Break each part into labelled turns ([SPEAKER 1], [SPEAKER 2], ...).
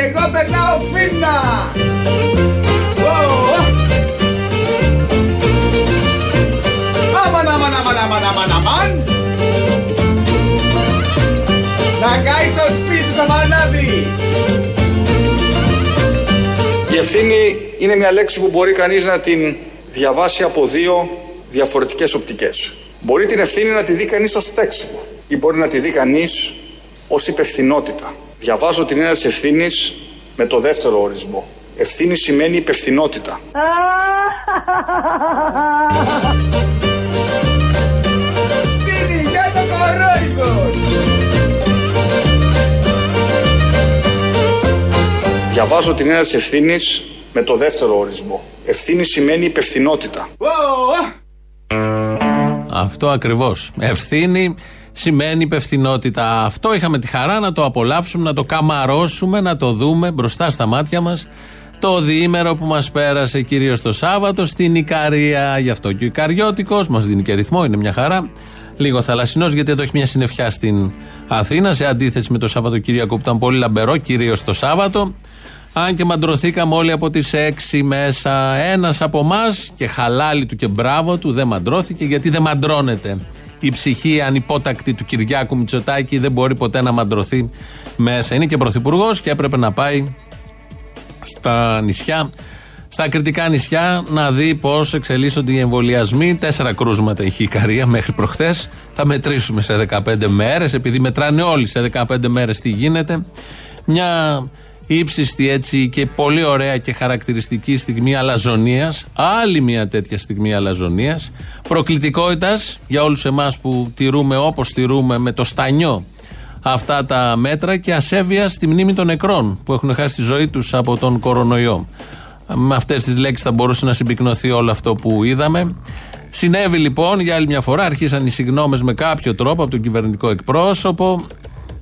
[SPEAKER 1] και εγώ περνάω φίνα. Αμαν, αμαν, αμαν, αμαν, αμαν, αμαν. Να κάει το σπίτι στο μανάδι.
[SPEAKER 2] Η ευθύνη είναι μια λέξη που μπορεί κανείς να την διαβάσει από δύο διαφορετικές οπτικές. Μπορεί την ευθύνη να τη δει κανείς ως στέξιμο ή μπορεί να τη δει κανείς ως υπευθυνότητα. Διαβάζω την έννοια της ευθύνης με το δεύτερο ορισμό. Ευθύνη σημαίνει υπευθυνότητα.
[SPEAKER 1] Στην υγεία το κορόιδο.
[SPEAKER 2] Διαβάζω την έννοια της ευθύνης με το δεύτερο ορισμό. Ευθύνη σημαίνει υπευθυνότητα.
[SPEAKER 3] Αυτό ακριβώς. Ευθύνη σημαίνει υπευθυνότητα. Αυτό είχαμε τη χαρά να το απολαύσουμε, να το καμαρώσουμε, να το δούμε μπροστά στα μάτια μας. Το διήμερο που μας πέρασε κυρίως το Σάββατο στην Ικαρία. Γι' αυτό και ο Ικαριώτικος μας δίνει και ρυθμό, είναι μια χαρά. Λίγο θαλασσινός, γιατί εδώ έχει μια συννεφιά στην Αθήνα, σε αντίθεση με το Σαββατοκύριακο που ήταν πολύ λαμπερό, κυρίως το Σάββατο. Αν και μαντρωθήκαμε όλοι από τις 6 μέσα, ένας από εμάς και χαλάλι του και μπράβο του δεν μαντρώθηκε γιατί δεν μαντρώνεται. Η ψυχή ανυπότακτη του Κυριάκου Μητσοτάκη δεν μπορεί ποτέ να μαντρωθεί μέσα. Είναι και πρωθυπουργός και έπρεπε να πάει στα νησιά, στα κριτικά νησιά, να δει πώς εξελίσσονται οι εμβολιασμοί. Τέσσερα κρούσματα έχει η Καρία μέχρι προχθές. Θα μετρήσουμε σε 15 μέρες, επειδή μετράνε όλοι σε 15 μέρες τι γίνεται. Μια ύψιστη έτσι και πολύ ωραία και χαρακτηριστική στιγμή αλαζονίας. Άλλη μια τέτοια στιγμή αλαζονίας. Προκλητικότητας για όλους εμάς που τηρούμε όπως τηρούμε με το στανιό αυτά τα μέτρα και ασέβεια στη μνήμη των νεκρών που έχουν χάσει τη ζωή τους από τον κορονοϊό. Με αυτές τις λέξεις θα μπορούσε να συμπυκνωθεί όλο αυτό που είδαμε. Συνέβη λοιπόν για άλλη μια φορά, αρχίσαν οι συγγνώμες με κάποιο τρόπο από τον κυβερνητικό εκπρόσωπο.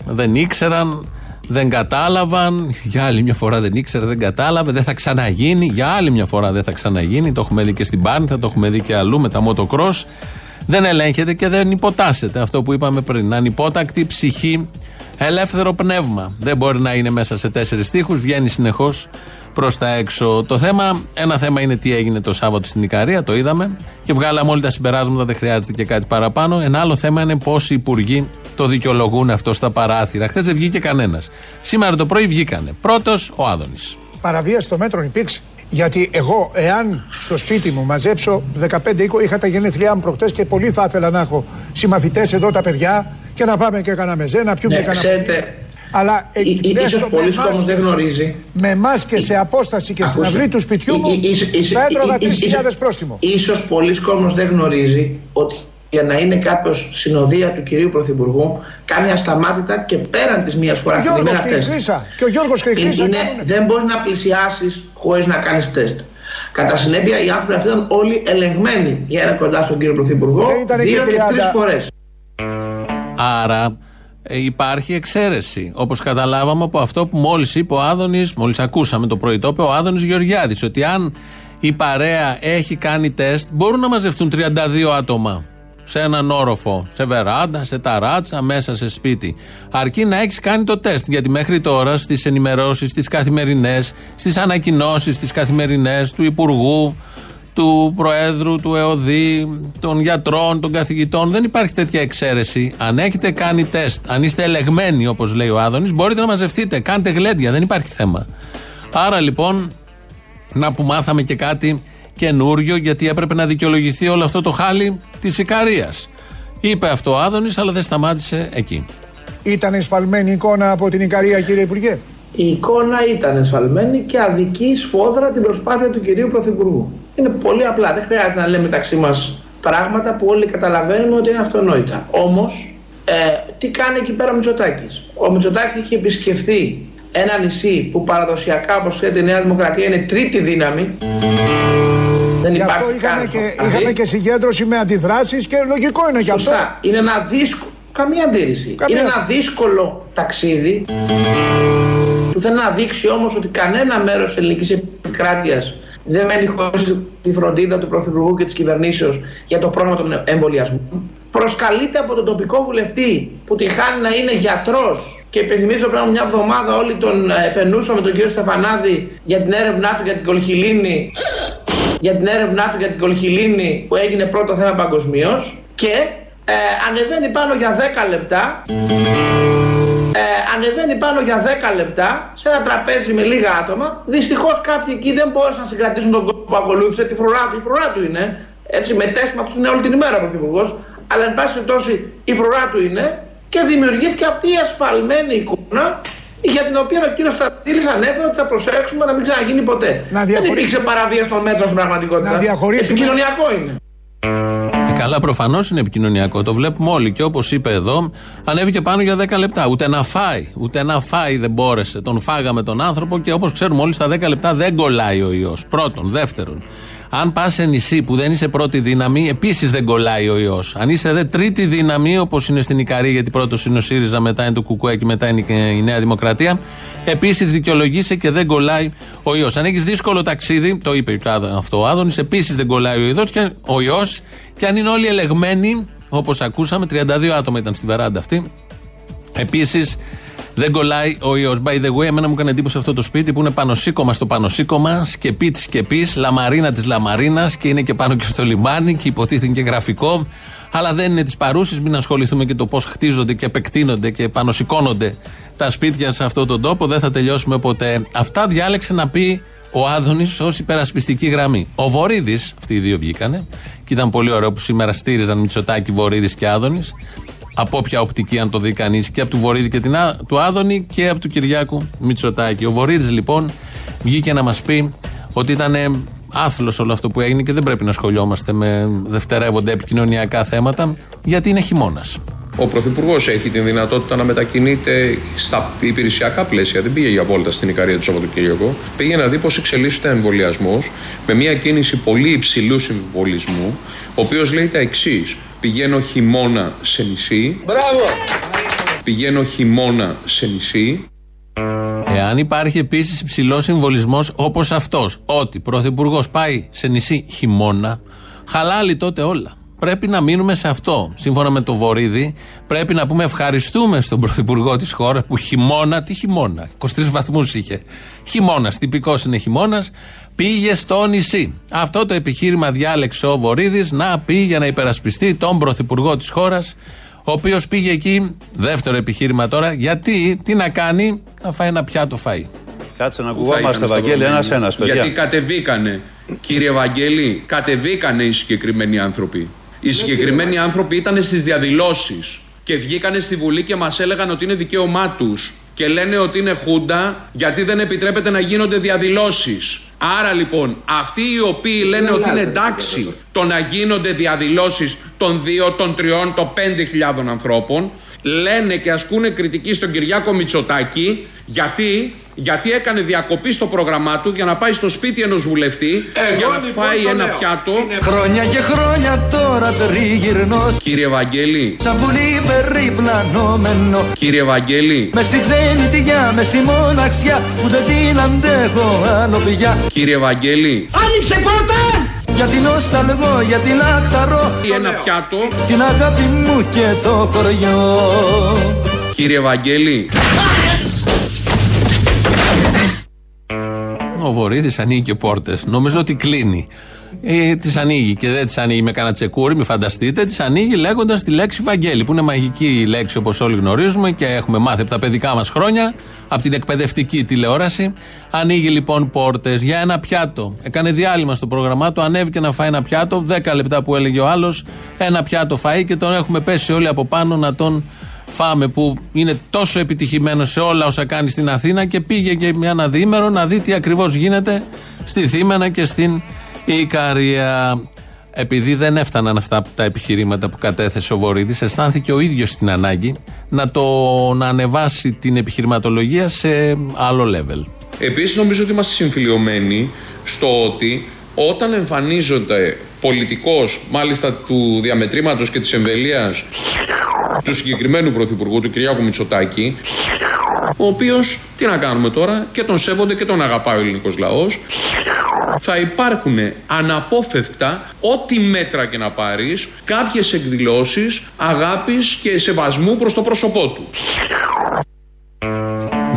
[SPEAKER 3] Δεν ήξεραν, δεν κατάλαβαν. Για άλλη μια φορά δεν ήξερε, δεν κατάλαβε. Δεν θα ξαναγίνει. Για άλλη μια φορά δεν θα ξαναγίνει. Το έχουμε δει και στην Πάρνη, θα το έχουμε δει και αλλού με τα motocross. Δεν ελέγχεται και δεν υποτάσσεται αυτό που είπαμε πριν. Ανυπότακτη ψυχή, ελεύθερο πνεύμα. Δεν μπορεί να είναι μέσα σε τέσσερις τείχου, βγαίνει συνεχώς προς τα έξω. Το θέμα, ένα θέμα είναι τι έγινε το Σάββατο στην Ικαρία, το είδαμε και βγάλαμε όλοι τα συμπεράσματα, δεν χρειάζεται και κάτι παραπάνω. Ένα άλλο θέμα είναι πώς οι υπουργοί το δικαιολογούν αυτό στα παράθυρα. Χθες δεν βγήκε κανένας. Σήμερα το πρωί βγήκανε. Πρώτος ο Άδωνης.
[SPEAKER 4] Παραβίαση των μέτρων υπήρξε. Γιατί εγώ, εάν στο σπίτι μου μαζέψω 15-20, είχα τα γενέθλιά μου προχτές και πολύ θα ήθελα να έχω συμμαθητές εδώ τα παιδιά και να πάμε και κανένα μεζέ, να πιούμε
[SPEAKER 5] Ναι,
[SPEAKER 4] κανένα.
[SPEAKER 5] ξέρετε,
[SPEAKER 4] Αλλά
[SPEAKER 5] Ή- ή-
[SPEAKER 4] εκδέσω
[SPEAKER 5] ίσως
[SPEAKER 4] με
[SPEAKER 5] πολλοί κόσμος
[SPEAKER 4] μάσκες-
[SPEAKER 5] δεν γνωρίζει.
[SPEAKER 4] Με μάσκες σε απόσταση και στην
[SPEAKER 5] Ακούστε,
[SPEAKER 4] αυλή του σπιτιού μου
[SPEAKER 5] ί- ίσ- ίσ-
[SPEAKER 4] θα έτρωγα
[SPEAKER 5] ί- ί-
[SPEAKER 4] 3.000
[SPEAKER 5] ίσως-
[SPEAKER 4] πρόστιμο.
[SPEAKER 5] Ίσως πολλοί κόσμος δεν γνωρίζει ότι για να είναι κάποιος συνοδεία του κυρίου Πρωθυπουργού κάνει ασταμάτητα και πέραν της μίας
[SPEAKER 4] Ο
[SPEAKER 5] φοράς την
[SPEAKER 4] Γιώργος
[SPEAKER 5] ημέρα
[SPEAKER 4] και η
[SPEAKER 5] τεστ.
[SPEAKER 4] Χρύσα. Και ο Γιώργος και η Χρύσα
[SPEAKER 5] Είναι,
[SPEAKER 4] κάνουνε.
[SPEAKER 5] δεν μπορείς να πλησιάσεις χωρίς να κάνεις τεστ. Κατά συνέπεια οι άνθρωποι αυτοί ήταν όλοι ελεγμένοι για ένα κοντά στον κύριο Πρωθυπουργό
[SPEAKER 4] Δεν ήταν και
[SPEAKER 5] δύο και
[SPEAKER 4] 30.
[SPEAKER 5] τρεις φορές.
[SPEAKER 3] Άρα ε, υπάρχει εξαίρεση. Όπως καταλάβαμε από αυτό που μόλις είπε ο Άδωνης, μόλις ακούσαμε το πρωί, το είπε ο Άδωνης Γεωργιάδης, ότι αν η παρέα έχει κάνει τεστ, μπορούν να μαζευτούν 32 άτομα σε έναν όροφο, σε βεράντα, σε ταράτσα, μέσα σε σπίτι. Αρκεί να έχεις κάνει το τεστ. Γιατί μέχρι τώρα στις ενημερώσεις, στις καθημερινές, στις ανακοινώσεις, τι καθημερινές του Υπουργού, του Προέδρου, του ΕΟΔΗ, των γιατρών, των καθηγητών. Δεν υπάρχει τέτοια εξαίρεση. Αν έχετε κάνει τεστ, αν είστε ελεγμένοι, όπως λέει ο Άδωνης, μπορείτε να μαζευτείτε. Κάντε γλέντια, δεν υπάρχει θέμα. Άρα λοιπόν, να που μάθαμε και κάτι καινούριο, γιατί έπρεπε να δικαιολογηθεί όλο αυτό το χάλι της Ικαρίας. Είπε αυτό ο Άδωνης, αλλά δεν σταμάτησε εκεί.
[SPEAKER 4] Ήταν εσφαλμένη εικόνα από την Ικαρία, κύριε Υπουργέ.
[SPEAKER 5] Η εικόνα ήταν εσφαλμένη και αδική σφόδρα την προσπάθεια του κυρίου Πρωθυπουργού. Είναι πολύ απλά. Δεν χρειάζεται να λέμε μεταξύ μας πράγματα που όλοι καταλαβαίνουμε ότι είναι αυτονόητα. Όμως, ε, τι κάνει εκεί πέρα ο Μητσοτάκης; Ο Μητσοτάκης είχε επισκεφθεί ένα νησί που παραδοσιακά, όπως ξέρετε, η Νέα Δημοκρατία είναι τρίτη δύναμη. Δεν
[SPEAKER 4] Γι' αυτό
[SPEAKER 5] υπάρχει
[SPEAKER 4] είχαμε
[SPEAKER 5] καν
[SPEAKER 4] και,
[SPEAKER 5] αυτό.
[SPEAKER 4] είχαμε και συγκέντρωση με αντιδράσεις και λογικό είναι και αυτό.
[SPEAKER 5] Σωστά. Είναι ένα δύσκολο. Καμία αντίρρηση.
[SPEAKER 4] Καμία.
[SPEAKER 5] Είναι ένα δύσκολο ταξίδι που θέλει να δείξει όμως ότι κανένα μέρος της ελληνικής επικράτειας δεν μένει χωρίς τη φροντίδα του Πρωθυπουργού και της κυβερνήσεως για το πρόβλημα των εμβολιασμών. προσκαλείται από τον τοπικό βουλευτή που τη χάνει να είναι γιατρός και υπενθυμίζω πριν μια εβδομάδα όλοι τον ε, επενούσαμε τον κύριο Στεφανάδη για την έρευνά του για την κολχηλίνη για την έρευνά του για την κολχηλίνη που έγινε πρώτο θέμα παγκοσμίως και ε, ανεβαίνει πάνω για 10 λεπτά ε, ανεβαίνει πάνω για 10 λεπτά σε ένα τραπέζι με λίγα άτομα. Δυστυχώς κάποιοι εκεί δεν μπόρεσαν να συγκρατήσουν τον κόσμο που ακολούθησε. Τη φρουρά του, η φρουρά του είναι. Έτσι, μετέσχημα αυτούς είναι όλη την ημέρα ο Πρωθυπουργός. Αλλά εν πάση περιπτώσει η φρουρά του είναι και δημιουργήθηκε αυτή η ασφαλμένη εικόνα για την οποία ο κύριος Στατήλη ανέφερε ότι θα προσέξουμε να μην ξαναγίνει ποτέ. Να Δεν υπήρξε παραβίαση των μέτρων στην πραγματικότητα. Να Επικοινωνιακό είναι.
[SPEAKER 3] Καλά, προφανώς είναι επικοινωνιακό. Το βλέπουμε όλοι. Και όπως είπε εδώ, ανέβηκε πάνω για 10 λεπτά. Ούτε να φάει. Ούτε να φάει δεν μπόρεσε. Τον φάγαμε τον άνθρωπο και όπως ξέρουμε όλοι, στα 10 λεπτά δεν κολλάει ο ιός. Πρώτον. Δεύτερον, αν πας σε νησί που δεν είσαι πρώτη δύναμη, επίσης δεν κολλάει ο ιός. Αν είσαι δε τρίτη δύναμη, όπως είναι στην Ικαρία, γιατί πρώτος είναι ο ΣΥΡΙΖΑ, μετά είναι το Κουκουέ και μετά είναι η Νέα Δημοκρατία, επίσης δικαιολογείσαι και δεν κολλάει ο ιός. Αν έχεις δύσκολο ταξίδι, το είπε αυτό ο Άδωνης, επίσης δεν κολλάει ο ιός και, ο ιός, και αν είναι όλοι ελεγμένοι, όπως ακούσαμε, 32 άτομα ήταν στη βεράντα αυτή, επίσης δεν κολλάει ο ιό. By the way, εμένα μου έκανε εντύπωση αυτό το σπίτι που είναι πάνω σήκωμα στο πάνω σήκωμα, σκεπής τη σκεπή, λαμαρίνα της λαμαρίνας και είναι και πάνω και στο λιμάνι και υποτίθεται και γραφικό. Αλλά δεν είναι της παρούσης. Μην ασχοληθούμε και το πώς χτίζονται και επεκτείνονται και πανοσηκώνονται τα σπίτια σε αυτόν τον τόπο. Δεν θα τελειώσουμε ποτέ. Αυτά διάλεξε να πει ο Άδωνης ως υπερασπιστική γραμμή. Ο Βορύδης, αυτοί οι δύο βγήκανε, και ήταν πολύ ωραίο που σήμερα στήριζαν Μητσοτάκη, Βορύδης και Άδωνης από όποια οπτική αν το δει κανείς και από του Βορύδη και την, του Άδωνη και από του Κυριάκου Μητσοτάκη. Ο Βορύδης λοιπόν βγήκε να μας πει ότι ήταν άθλος όλο αυτό που έγινε και δεν πρέπει να σχολιόμαστε με δευτερεύοντα επικοινωνιακά θέματα γιατί είναι χειμώνας.
[SPEAKER 6] Ο Πρωθυπουργός έχει την δυνατότητα να μετακινείται στα υπηρεσιακά πλαίσια. Δεν πήγε για βόλτα στην Ικαρία του Σαββατοκύριακο. Πήγε να δει πώς εξελίσσεται εμβολιασμός με μια κίνηση πολύ υψηλού συμβολισμού, ο οποίος λέει τα εξής. Πηγαίνω χειμώνα σε νησί.
[SPEAKER 1] Μπράβο!
[SPEAKER 6] Πηγαίνω χειμώνα σε νησί.
[SPEAKER 3] Εάν υπάρχει επίσης υψηλός συμβολισμός όπως αυτός, ότι πρωθυπουργός πάει σε νησί χειμώνα, χαλάλει τότε όλα. Πρέπει να μείνουμε σε αυτό. Σύμφωνα με το Βορύδη, πρέπει να πούμε ευχαριστούμε στον πρωθυπουργό της χώρας που χειμώνα, τι χειμώνα, 23 βαθμούς είχε. Χειμώνας, τυπικός είναι χειμώνας, πήγε στο νησί. Αυτό το επιχείρημα διάλεξε ο Βορύδης να πει για να υπερασπιστεί τον πρωθυπουργό της χώρας, ο οποίος πήγε εκεί. Δεύτερο επιχείρημα τώρα, γιατί, τι να κάνει, να φάει ένα πιάτο φαΐ.
[SPEAKER 7] Κάτσε να ακουγόμαστε, Βαγγέλη, ένα-ένα, παιδιά.
[SPEAKER 6] Γιατί κατεβήκανε, κύριε Βαγγέλη, κατεβήκανε οι συγκεκριμένοι άνθρωποι. Οι συγκεκριμένοι άνθρωποι ήταν στις διαδηλώσεις και βγήκανε στη Βουλή και μας έλεγαν ότι είναι δικαίωμά τους και λένε ότι είναι χούντα γιατί δεν επιτρέπεται να γίνονται διαδηλώσεις. Άρα λοιπόν αυτοί οι οποίοι λένε ότι είναι εντάξει το να γίνονται διαδηλώσεις των 2, των 3, των 5.000 ανθρώπων λένε και ασκούν κριτική στον Κυριάκο Μητσοτάκη γιατί, γιατί έκανε διακοπή στο πρόγραμμά του για να πάει στο σπίτι ενός βουλευτή για να λοιπόν φάει ένα λέω. πιάτο.
[SPEAKER 8] Χρόνια και χρόνια τώρα τριγυρνός.
[SPEAKER 6] Κύριε Βαγγέλη
[SPEAKER 8] Σαν πουλί περιπλανόμενο.
[SPEAKER 6] Κύριε Βαγγέλη
[SPEAKER 8] Μες στη ξενιτιά, μες στη μοναξιά που δεν την αντέχω άλλο πια.
[SPEAKER 6] Κύριε Βαγγέλη
[SPEAKER 5] Άνοιξε πόρτα!
[SPEAKER 8] Για την νοσταλγώ, για την αχταρώ
[SPEAKER 6] Ένα πιάτο
[SPEAKER 8] Την αγάπη μου και το χωριό
[SPEAKER 6] Κύριε Βαγγέλη
[SPEAKER 3] Ο Βορύδης ανοίγει και πόρτες. Νομίζω ότι κλείνει. Ε, τι ανοίγει και δεν τι ανοίγει με κανένα τσεκούρι, μην φανταστείτε. Τι ανοίγει λέγοντας τη λέξη Βαγγέλη, που είναι μαγική λέξη όπως όλοι γνωρίζουμε και έχουμε μάθει από τα παιδικά μας χρόνια, από την εκπαιδευτική τηλεόραση. Ανοίγει λοιπόν πόρτες για ένα πιάτο. Έκανε διάλειμμα στο πρόγραμμά του, ανέβηκε να φάει ένα πιάτο. 10 λεπτά που έλεγε ο άλλος, ένα πιάτο φαΐ και τον έχουμε πέσει όλοι από πάνω να τον Φάμε που είναι τόσο επιτυχημένο σε όλα όσα κάνει στην Αθήνα και πήγε και μια ένα διήμερο να δει τι ακριβώς γίνεται στη Θήμενα και στην Ικαρία. Επειδή δεν έφταναν αυτά τα επιχειρήματα που κατέθεσε ο Βορύδης, αισθάνθηκε ο ίδιος την ανάγκη να, το, να ανεβάσει την επιχειρηματολογία σε άλλο level.
[SPEAKER 6] Επίσης, νομίζω ότι είμαστε συμφιλειωμένοι στο ότι όταν εμφανίζονται πολιτικός, μάλιστα του διαμετρήματος και της εμβελίας του συγκεκριμένου πρωθυπουργού, του Κυριάκου Μητσοτάκη, ο οποίος, τι να κάνουμε τώρα, και τον σέβονται και τον αγαπάει ο ελληνικός λαός, Θα υπάρχουν αναπόφευκτα ό,τι μέτρα και να πάρεις κάποιες εκδηλώσεις αγάπης και σεβασμού προς το πρόσωπό του.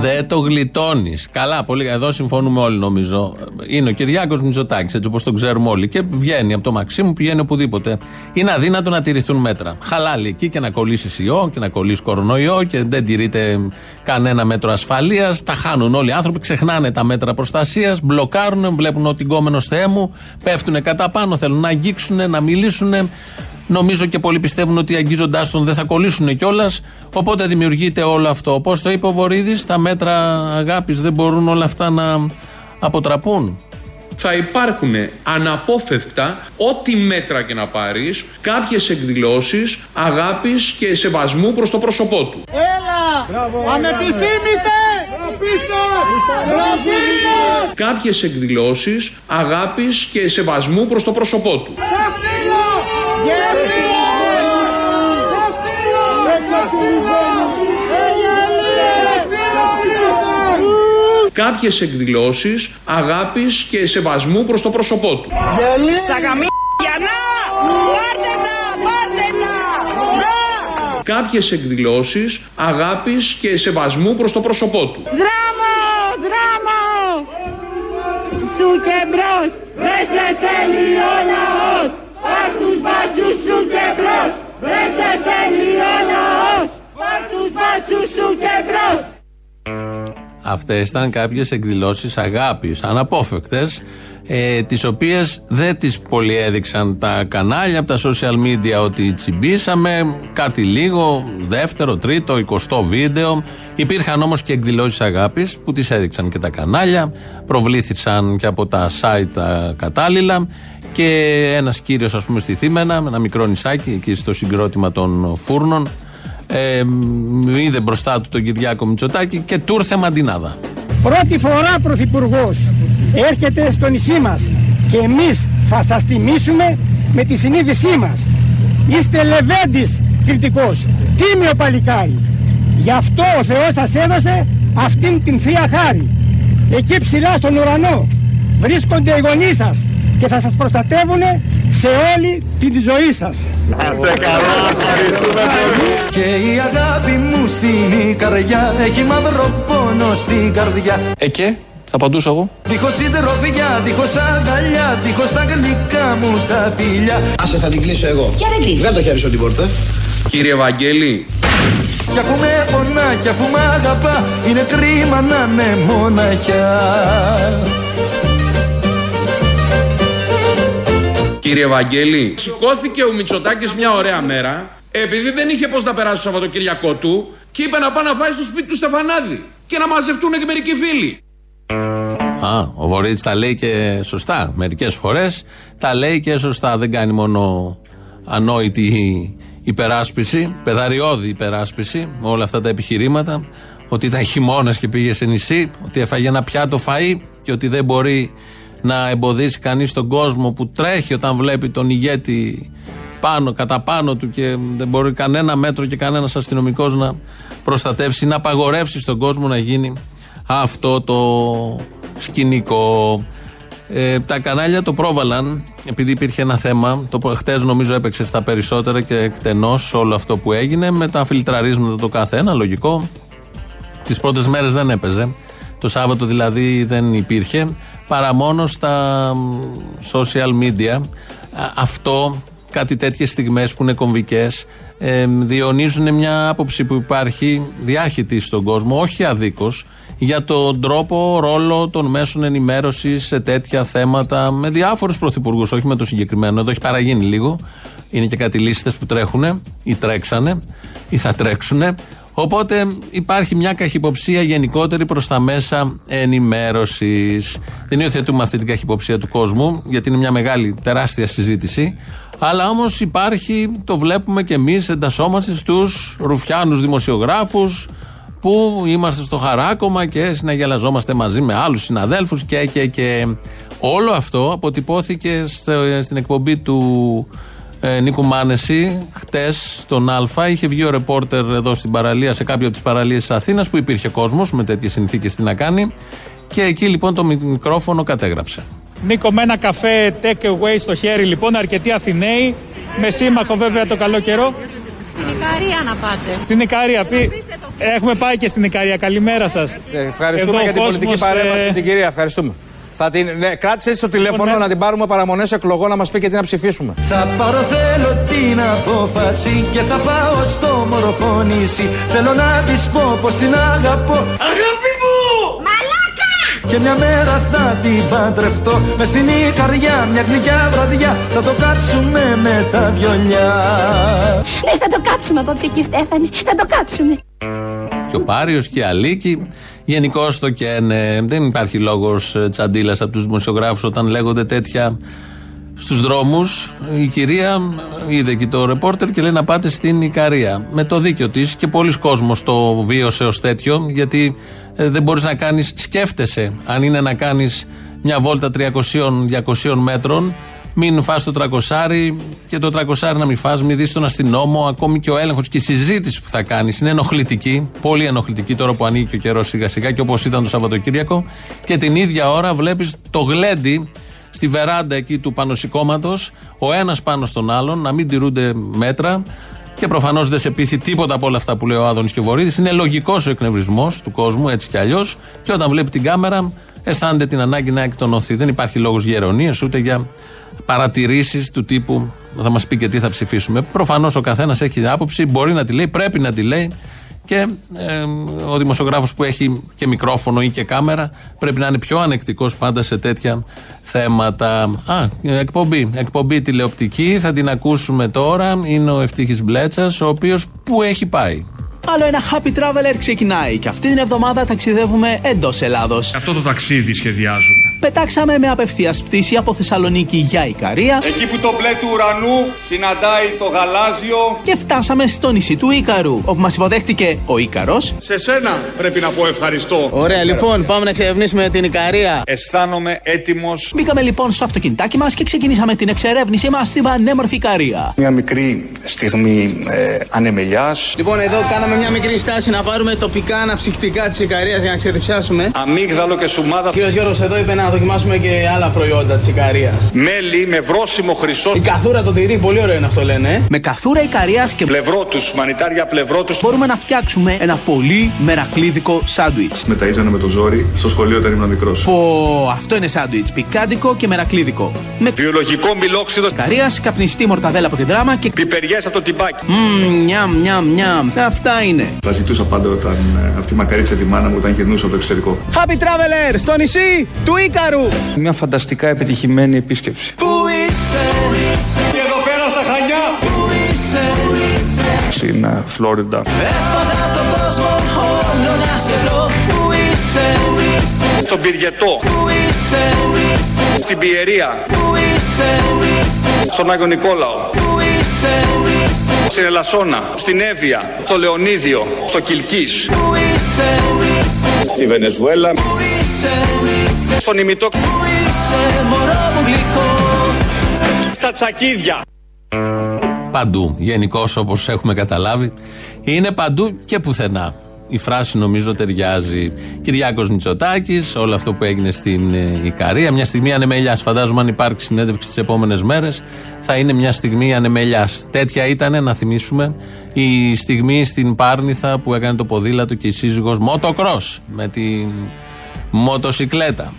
[SPEAKER 3] Δεν το γλιτώνεις. Καλά, πολύ. Εδώ συμφωνούμε όλοι νομίζω. Είναι ο Κυριάκος Μητσοτάκης, έτσι όπως τον ξέρουμε όλοι. Και βγαίνει από το Μαξίμου, πηγαίνει οπουδήποτε. Είναι αδύνατο να τηρηθούν μέτρα. Χαλάλη εκεί και να κολλήσει ιό και να κολλήσει κορονοϊό και δεν τηρείται κανένα μέτρο ασφαλείας. Τα χάνουν όλοι οι άνθρωποι, ξεχνάνε τα μέτρα προστασίας, μπλοκάρουν, βλέπουν ότι γκόμενος Θεέ μου, πέφτουν κατά πάνω, θέλουν να αγγίξουν, να μιλήσουν. Νομίζω και πολλοί πιστεύουν ότι αγγίζοντάς τον δεν θα κολλήσουν κιόλας. Οπότε δημιουργείται όλο αυτό. Όπως το είπε ο Βορύδης, τα μέτρα αγάπης δεν μπορούν όλα αυτά να αποτραπούν.
[SPEAKER 6] Θα υπάρχουν αναπόφευκτα ό,τι μέτρα και να πάρεις κάποιες εκδηλώσεις αγάπης και σεβασμού προς το πρόσωπό του.
[SPEAKER 1] Έλα! Ανεπιθύμητε!
[SPEAKER 6] Κάποιες εκδηλώσεις αγάπης και σεβασμού προς το πρόσωπό του. Κάποιες εκδηλώσεις αγάπης και σεβασμού προς το πρόσωπό του.
[SPEAKER 9] Στα γαμία, να! Πάρτε τα! Πάρτε τα! Να!
[SPEAKER 6] Κάποιες εκδηλώσεις αγάπης και σεβασμού προς το πρόσωπό του.
[SPEAKER 10] Δράμο! Δράμο! Σου και μπρος! Δεν σε θέλει ο λαός! Πάρ' τους μπάτσους σου και μπρος! Δεν σε θέλει ο λαός! Πάρ' τους μπάτσους σου και μπρος!
[SPEAKER 3] Αυτές ήταν κάποιες εκδηλώσεις αγάπης, αναπόφευκτες, ε, τις οποίες δεν τις πολύ έδειξαν τα κανάλια από τα social media ότι τσιμπήσαμε. Κάτι λίγο, δεύτερο, τρίτο, εικοστό βίντεο. Υπήρχαν όμως και εκδηλώσεις αγάπης που τις έδειξαν και τα κανάλια, προβλήθησαν και από τα site τα κατάλληλα. Και ένας κύριος, ας πούμε, στη Θήμενα, με ένα μικρό νησάκι εκεί στο συγκρότημα των φούρνων, ε, είδε μπροστά του τον Κυριάκο Μητσοτάκη και του ήρθε μαντινάδα.
[SPEAKER 11] Πρώτη φορά πρωθυπουργός έρχεται στο νησί μας και εμείς θα σας τιμήσουμε με τη συνείδησή μας. Είστε λεβέντης κριτικός, τίμιο παλικάρι. Γι' αυτό ο Θεός σας έδωσε αυτήν την Θεία Χάρη. Εκεί ψηλά στον ουρανό βρίσκονται οι γονείς σας και θα σας προστατεύουν σε όλη την ζωή σας.
[SPEAKER 8] Και η αγάπη μου στην καρδιά έχει μαύρο πόνο στην καρδιά
[SPEAKER 3] Ε και, θα απαντούσα εγώ.
[SPEAKER 8] Δίχως συντροφιά, δίχως αγκαλιά, δίχως τα γλυκά μου τα φιλιά
[SPEAKER 12] Άσε θα την κλείσω εγώ.
[SPEAKER 9] Ποια δεν κλείσει.
[SPEAKER 12] Βγάλ το χέρι σου την πόρτα.
[SPEAKER 6] Κύριε Βαγγέλη,
[SPEAKER 8] Κι αφού με πονά, κι αφού μ' αγαπά Είναι κρίμα να είναι μοναχιά
[SPEAKER 6] κύριε Βαγγέλη, σηκώθηκε ο Μητσοτάκης μια ωραία μέρα επειδή δεν είχε πώς να περάσει το Σαββατοκύριακό του και είπε να πάει να φάει στο σπίτι του Στεφανάδη και να μαζευτούν και μερικοί φίλοι.
[SPEAKER 3] Α, ο Βορύδης τα λέει και σωστά. Μερικές φορές τα λέει και σωστά. Δεν κάνει μόνο ανόητη υπεράσπιση, πεδαριώδη υπεράσπιση με όλα αυτά τα επιχειρήματα. Ότι ήταν χειμώνας και πήγε σε νησί, ότι έφαγε ένα πιάτο φαΐ και ότι δεν μπορεί να εμποδίσει κανείς τον κόσμο που τρέχει όταν βλέπει τον ηγέτη πάνω, κατά πάνω του και δεν μπορεί κανένα μέτρο και κανένας αστυνομικός να προστατεύσει, να απαγορεύσει στον κόσμο να γίνει αυτό το σκηνικό. Ε, τα κανάλια το πρόβαλαν επειδή υπήρχε ένα θέμα. Το χτες νομίζω έπαιξε στα περισσότερα και εκτενώς όλο αυτό που έγινε με τα φιλτραρίσματα το κάθε ένα, λογικό. Τις πρώτες μέρες δεν έπαιζε. Το Σάββατο δηλαδή δεν υπήρχε. Παρά μόνο στα social media. Αυτό, κάτι τέτοιες στιγμές που είναι κομβικές, ε, διονύζουν μια άποψη που υπάρχει διάχυτη στον κόσμο, όχι αδίκως, για τον τρόπο, ρόλο των μέσων ενημέρωσης σε τέτοια θέματα με διάφορους πρωθυπουργούς, όχι με το συγκεκριμένο. Εδώ έχει παραγίνει λίγο. Είναι και κάτι λίστες που τρέχουν ή τρέξανε ή θα τρέξουν. Οπότε υπάρχει μια καχυποψία γενικότερη προς τα μέσα ενημέρωσης. Δεν υιοθετούμε αυτή την καχυποψία του κόσμου, γιατί είναι μια μεγάλη, τεράστια συζήτηση. Αλλά όμως υπάρχει, το βλέπουμε και εμείς, εντασσόμαστε στους ρουφιάνους δημοσιογράφους που είμαστε στο χαράκομα και συναγελαζόμαστε μαζί με άλλους συναδέλφους και, και, και όλο αυτό αποτυπώθηκε στο, στην εκπομπή του ε, Νίκου Μάνεση χτες στον Α. Είχε βγει ο ρεπόρτερ εδώ στην παραλία, σε κάποιο από τις παραλίες της Αθήνας που υπήρχε κόσμος με τέτοιες συνθήκες τι να κάνει και εκεί λοιπόν το μικρόφωνο κατέγραψε.
[SPEAKER 13] Νίκο με ένα καφέ take away στο χέρι λοιπόν, αρκετοί Αθηναίοι, με σύμμαχο βέβαια το καλό καιρό.
[SPEAKER 14] Στην Ικαρία να πάτε.
[SPEAKER 13] Στην Ικαρία, πει. Έχουμε πάει και στην Ικαρία. Καλημέρα σας.
[SPEAKER 15] Ευχαριστούμε για την πολιτική παρέμβαση την κυρία. Ευχαριστούμε. Θα την, ναι, κράτησες έτσι το τηλέφωνο
[SPEAKER 13] Λοιπόν, ναι.
[SPEAKER 15] να την πάρουμε παραμονές εκλογών να μας πει και τι να ψηφίσουμε.
[SPEAKER 8] Θα πάρω θέλω την απόφαση και θα πάω στο μορφό νησί Θέλω να της πω πως την αγαπώ Αγάπη μου! Μαλάκα! Και μια μέρα θα την παντρευτώ μες στην Ικαριά μια γλυκιά βραδιά θα το κάψουμε με τα βιολιά
[SPEAKER 14] Ναι, θα το κάψουμε απόψε εκεί, Στέφανη. Θα το κάψουμε.
[SPEAKER 3] Και ο Πάριος και η Αλίκη. Γενικώς το καίνε. Δεν υπάρχει λόγος τσαντίλας από τους δημοσιογράφους όταν λέγονται τέτοια στους δρόμους. Η κυρία είδε και το ρεπόρτερ και λέει να πάτε στην Ικαρία. Με το δίκιο της και πολλοί κόσμος το βίωσε ως τέτοιο, γιατί ε, δεν μπορείς να κάνεις, σκέφτεσαι αν είναι να κάνεις μια βόλτα 300-200 μέτρων μην φας το τρακοσάρι και το τρακοσάρι να μην φας, μην δεις τον αστυνόμο, ακόμη και ο έλεγχος και η συζήτηση που θα κάνεις είναι ενοχλητική, πολύ ενοχλητική τώρα που ανοίγει και ο καιρός σιγά σιγά και όπως ήταν το Σαββατοκύριακο και την ίδια ώρα βλέπεις το γλέντι στη βεράντα εκεί του πανωσικώματος, ο ένας πάνω στον άλλον, να μην τηρούνται μέτρα και προφανώς δεν σε πείθει τίποτα από όλα αυτά που λέει ο Άδωνης και ο Βορύδης. Είναι λογικός ο εκνευρισμός του κόσμου έτσι κι αλλιώς. Και όταν βλέπει την κάμερα, αισθάνεται την ανάγκη να εκτονωθεί. Δεν υπάρχει λόγος για αιρωνίε ούτε για παρατηρήσεις του τύπου θα μας πει και τι θα ψηφίσουμε. Προφανώς ο καθένας έχει άποψη, μπορεί να τη λέει, πρέπει να τη λέει. Και ε, ο δημοσιογράφος που έχει και μικρόφωνο ή και κάμερα πρέπει να είναι πιο ανεκτικός πάντα σε τέτοια θέματα. Α, εκπομπή. Εκπομπή τηλεοπτική. Θα την ακούσουμε τώρα. Είναι ο Ευτύχη Μπλέτσας, ο οποίος που έχει πάει.
[SPEAKER 16] Άλλο ένα Happy Traveler ξεκινάει και αυτή την εβδομάδα ταξιδεύουμε εντός Ελλάδος.
[SPEAKER 17] Αυτό το ταξίδι σχεδιάζουμε.
[SPEAKER 16] Πετάξαμε με απευθείας πτήση από Θεσσαλονίκη για Ικαρία
[SPEAKER 2] Εκεί που το μπλε του ουρανού συναντάει το γαλάζιο.
[SPEAKER 16] και φτάσαμε στο νησί του Ίκαρου, όπου μας υποδέχτηκε ο Ίκαρος.
[SPEAKER 2] Σε σένα πρέπει να πω ευχαριστώ.
[SPEAKER 18] Ωραία, λοιπόν, πάμε να εξερευνήσουμε την Ικαρία.
[SPEAKER 2] Αισθάνομαι έτοιμος.
[SPEAKER 16] Μπήκαμε λοιπόν στο αυτοκινητάκι μας και ξεκινήσαμε την εξερεύνησή μας στην πανέμορφη Ικαρία.
[SPEAKER 2] Μια μικρή στιγμή ε, ανεμελιάς.
[SPEAKER 18] Λοιπόν, εδώ κάναμε μια μικρή στάση να πάρουμε τοπικά αναψυκτικά της Ικαρίας για να ξεδιψιάσουμε.
[SPEAKER 2] Αμύγδαλο και σουμάδα.
[SPEAKER 18] Ο κύριος Γιώργος εδώ είπε να δοκιμάσουμε και άλλα προϊόντα της Ικαρίας.
[SPEAKER 2] Μέλι με βρόσιμο χρυσό.
[SPEAKER 18] Η καθούρα το τυρί, πολύ ωραίο είναι αυτό λένε. ε.
[SPEAKER 16] Με καθούρα Ικαρίας και
[SPEAKER 2] Πλευρό τους, μανιτάρια πλευρό τους.
[SPEAKER 16] μπορούμε να φτιάξουμε ένα πολύ μερακλίδικο σάντουιτς.
[SPEAKER 17] Με ταΐζανε με το ζόρι στο σχολείο όταν ήμουν μικρός.
[SPEAKER 16] Πω, αυτό είναι σάντουιτς. Πικάντικο και μερακλίδικο. Με
[SPEAKER 2] Βιολογικό μιλόξιδο.
[SPEAKER 16] Ικαρίας, καπνιστή μορταδέλα από την δράμα και.
[SPEAKER 2] Πιπεριές από το τυμπάκι.
[SPEAKER 16] Μμμ, νιαμ, νιαμ, νιαμ. Αυτά είναι.
[SPEAKER 17] Τα ζητούσα πάντα όταν ε, αυτή μακαρίτσα τη μάνα μου όταν γυρνούσα από το εξωτερικό.
[SPEAKER 16] Happy Traveler στο νησί του Ίκαρου.
[SPEAKER 15] Μια φανταστικά επιτυχημένη επίσκεψη.
[SPEAKER 8] Πού είσαι,
[SPEAKER 2] Και εδώ πέρα στα Χανιά.
[SPEAKER 8] πού είσαι
[SPEAKER 17] Στην ε, Φλόριντα.
[SPEAKER 8] Έφαγα τον κόσμο όλο να σε βρω Πού είσαι,
[SPEAKER 2] Στον Πυριετό.
[SPEAKER 8] πού είσαι,
[SPEAKER 2] Στην Πιερία.
[SPEAKER 8] πού είσαι,
[SPEAKER 2] Στον Άγιο Νικόλαο.
[SPEAKER 8] πού είσαι,
[SPEAKER 2] Στην Ελασσόνα. Στην Εύβοια. Στο Λεωνίδιο. Στο Κιλκής.
[SPEAKER 8] πού είσαι,
[SPEAKER 2] Στη Βενεζουέλα.
[SPEAKER 8] πού είσαι,
[SPEAKER 2] Στον Ημιτό.
[SPEAKER 8] πού είσαι, μωρό μου γλυκό
[SPEAKER 2] Στα Τσακίδια.
[SPEAKER 3] Παντού. Γενικώ όπως έχουμε καταλάβει. Είναι παντού και πουθενά. Η φράση νομίζω ταιριάζει. Κυριάκος Μητσοτάκης, όλο αυτό που έγινε στην ε, Ικαρία. Μια στιγμή ανεμελιάς. Φαντάζομαι αν υπάρξει συνέντευξη τις επόμενες μέρες, θα είναι μια στιγμή ανεμελιάς. Τέτοια ήταν, να θυμίσουμε, η στιγμή στην Πάρνηθα που έκανε το ποδήλατο και η σύζυγος Motocross με την μοτοσυκλέτα.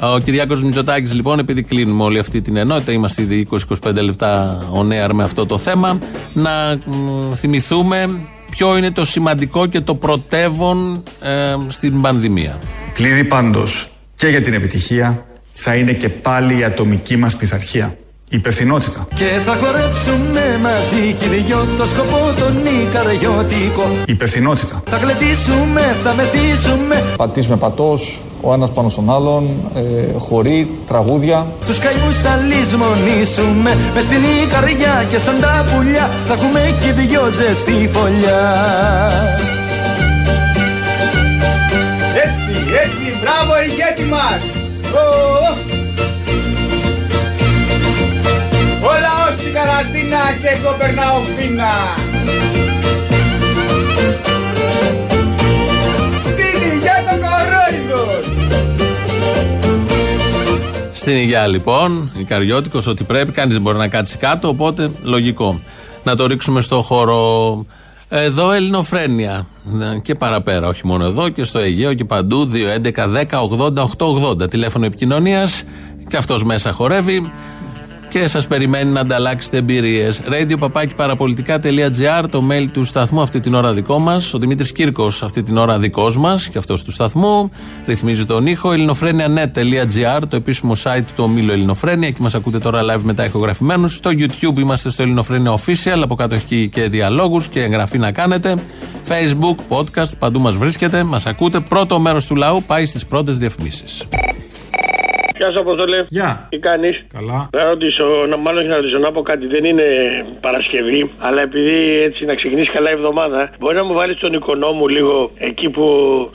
[SPEAKER 3] Ο Κυριάκος Μητσοτάκης, λοιπόν, επειδή κλείνουμε όλη αυτή την ενότητα, είμαστε ήδη 20-25 λεπτά on air με αυτό το θέμα, να μ, θυμηθούμε ποιο είναι το σημαντικό και το πρωτεύον ε, στην πανδημία.
[SPEAKER 19] Κλειδί πάντως και για την επιτυχία θα είναι και πάλι η ατομική μας πειθαρχία. Η υπευθυνότητα.
[SPEAKER 8] Και θα χορέψουμε μαζί κι οι δυο το σκοπό τον Ικαριώτικο
[SPEAKER 19] Η υπευθυνότητα.
[SPEAKER 8] Θα γλεντήσουμε, θα μεθύσουμε
[SPEAKER 20] πατήσουμε πατός, ο ένας πάνω στον άλλον, ε, χωρί, τραγούδια.
[SPEAKER 8] Τους καημούς θα λησμονήσουμε Μες στην Ικαριά και σαν τα πουλιά Θα έχουμε κι οι δυο ζεστή φωλιά
[SPEAKER 1] Έτσι, έτσι, μπράβο ηγέτη μας! Ω, Ο λαός στην καραντίνα και εγώ περνάω φίνα! Στην υγεία των κορόιδων!
[SPEAKER 3] Στην υγειά λοιπόν, η Καριώτικος, ότι πρέπει, κανείς δεν μπορεί να κάτσει κάτω, οπότε λογικό. Να το ρίξουμε στο χώρο. Εδώ ελληνοφρένεια. Ναι, Και παραπέρα, όχι μόνο εδώ και στο Αιγαίο και παντού. 2.11.10.80.880. Τηλέφωνο επικοινωνίας. Και αυτός μέσα χορεύει. Και σας περιμένει να ανταλλάξετε εμπειρίες. Radio το mail του σταθμού αυτή την ώρα δικό μας. Ο Δημήτρης Κύρκος αυτή την ώρα δικός μας και αυτός του σταθμού. Ρυθμίζει τον ήχο. ελληνοφρένια.net.gr, το επίσημο site του ομίλου Ελληνοφρένια. Εκεί μας ακούτε τώρα live μετά ηχογραφημένους. Στο YouTube είμαστε στο Ελληνοφρένια Official. Από κάτω έχει και διαλόγους και εγγραφή να κάνετε. Facebook, podcast, παντού μας βρίσκεται. Μας ακούτε. Πρώτο μέρος του λαού πάει στις πρώτες διαφημίσεις.
[SPEAKER 21] Γεια σου, Αποστολή.
[SPEAKER 22] Γεια.
[SPEAKER 21] Τι κάνεις;
[SPEAKER 22] Καλά.
[SPEAKER 21] Να ρωτήσω, να, μάλλον να ρωτήσω να πω κάτι. Δεν είναι Παρασκευή, αλλά επειδή έτσι να ξεκινήσει καλά η εβδομάδα, μπορεί να μου βάλεις τον οικονόμου λίγο εκεί που.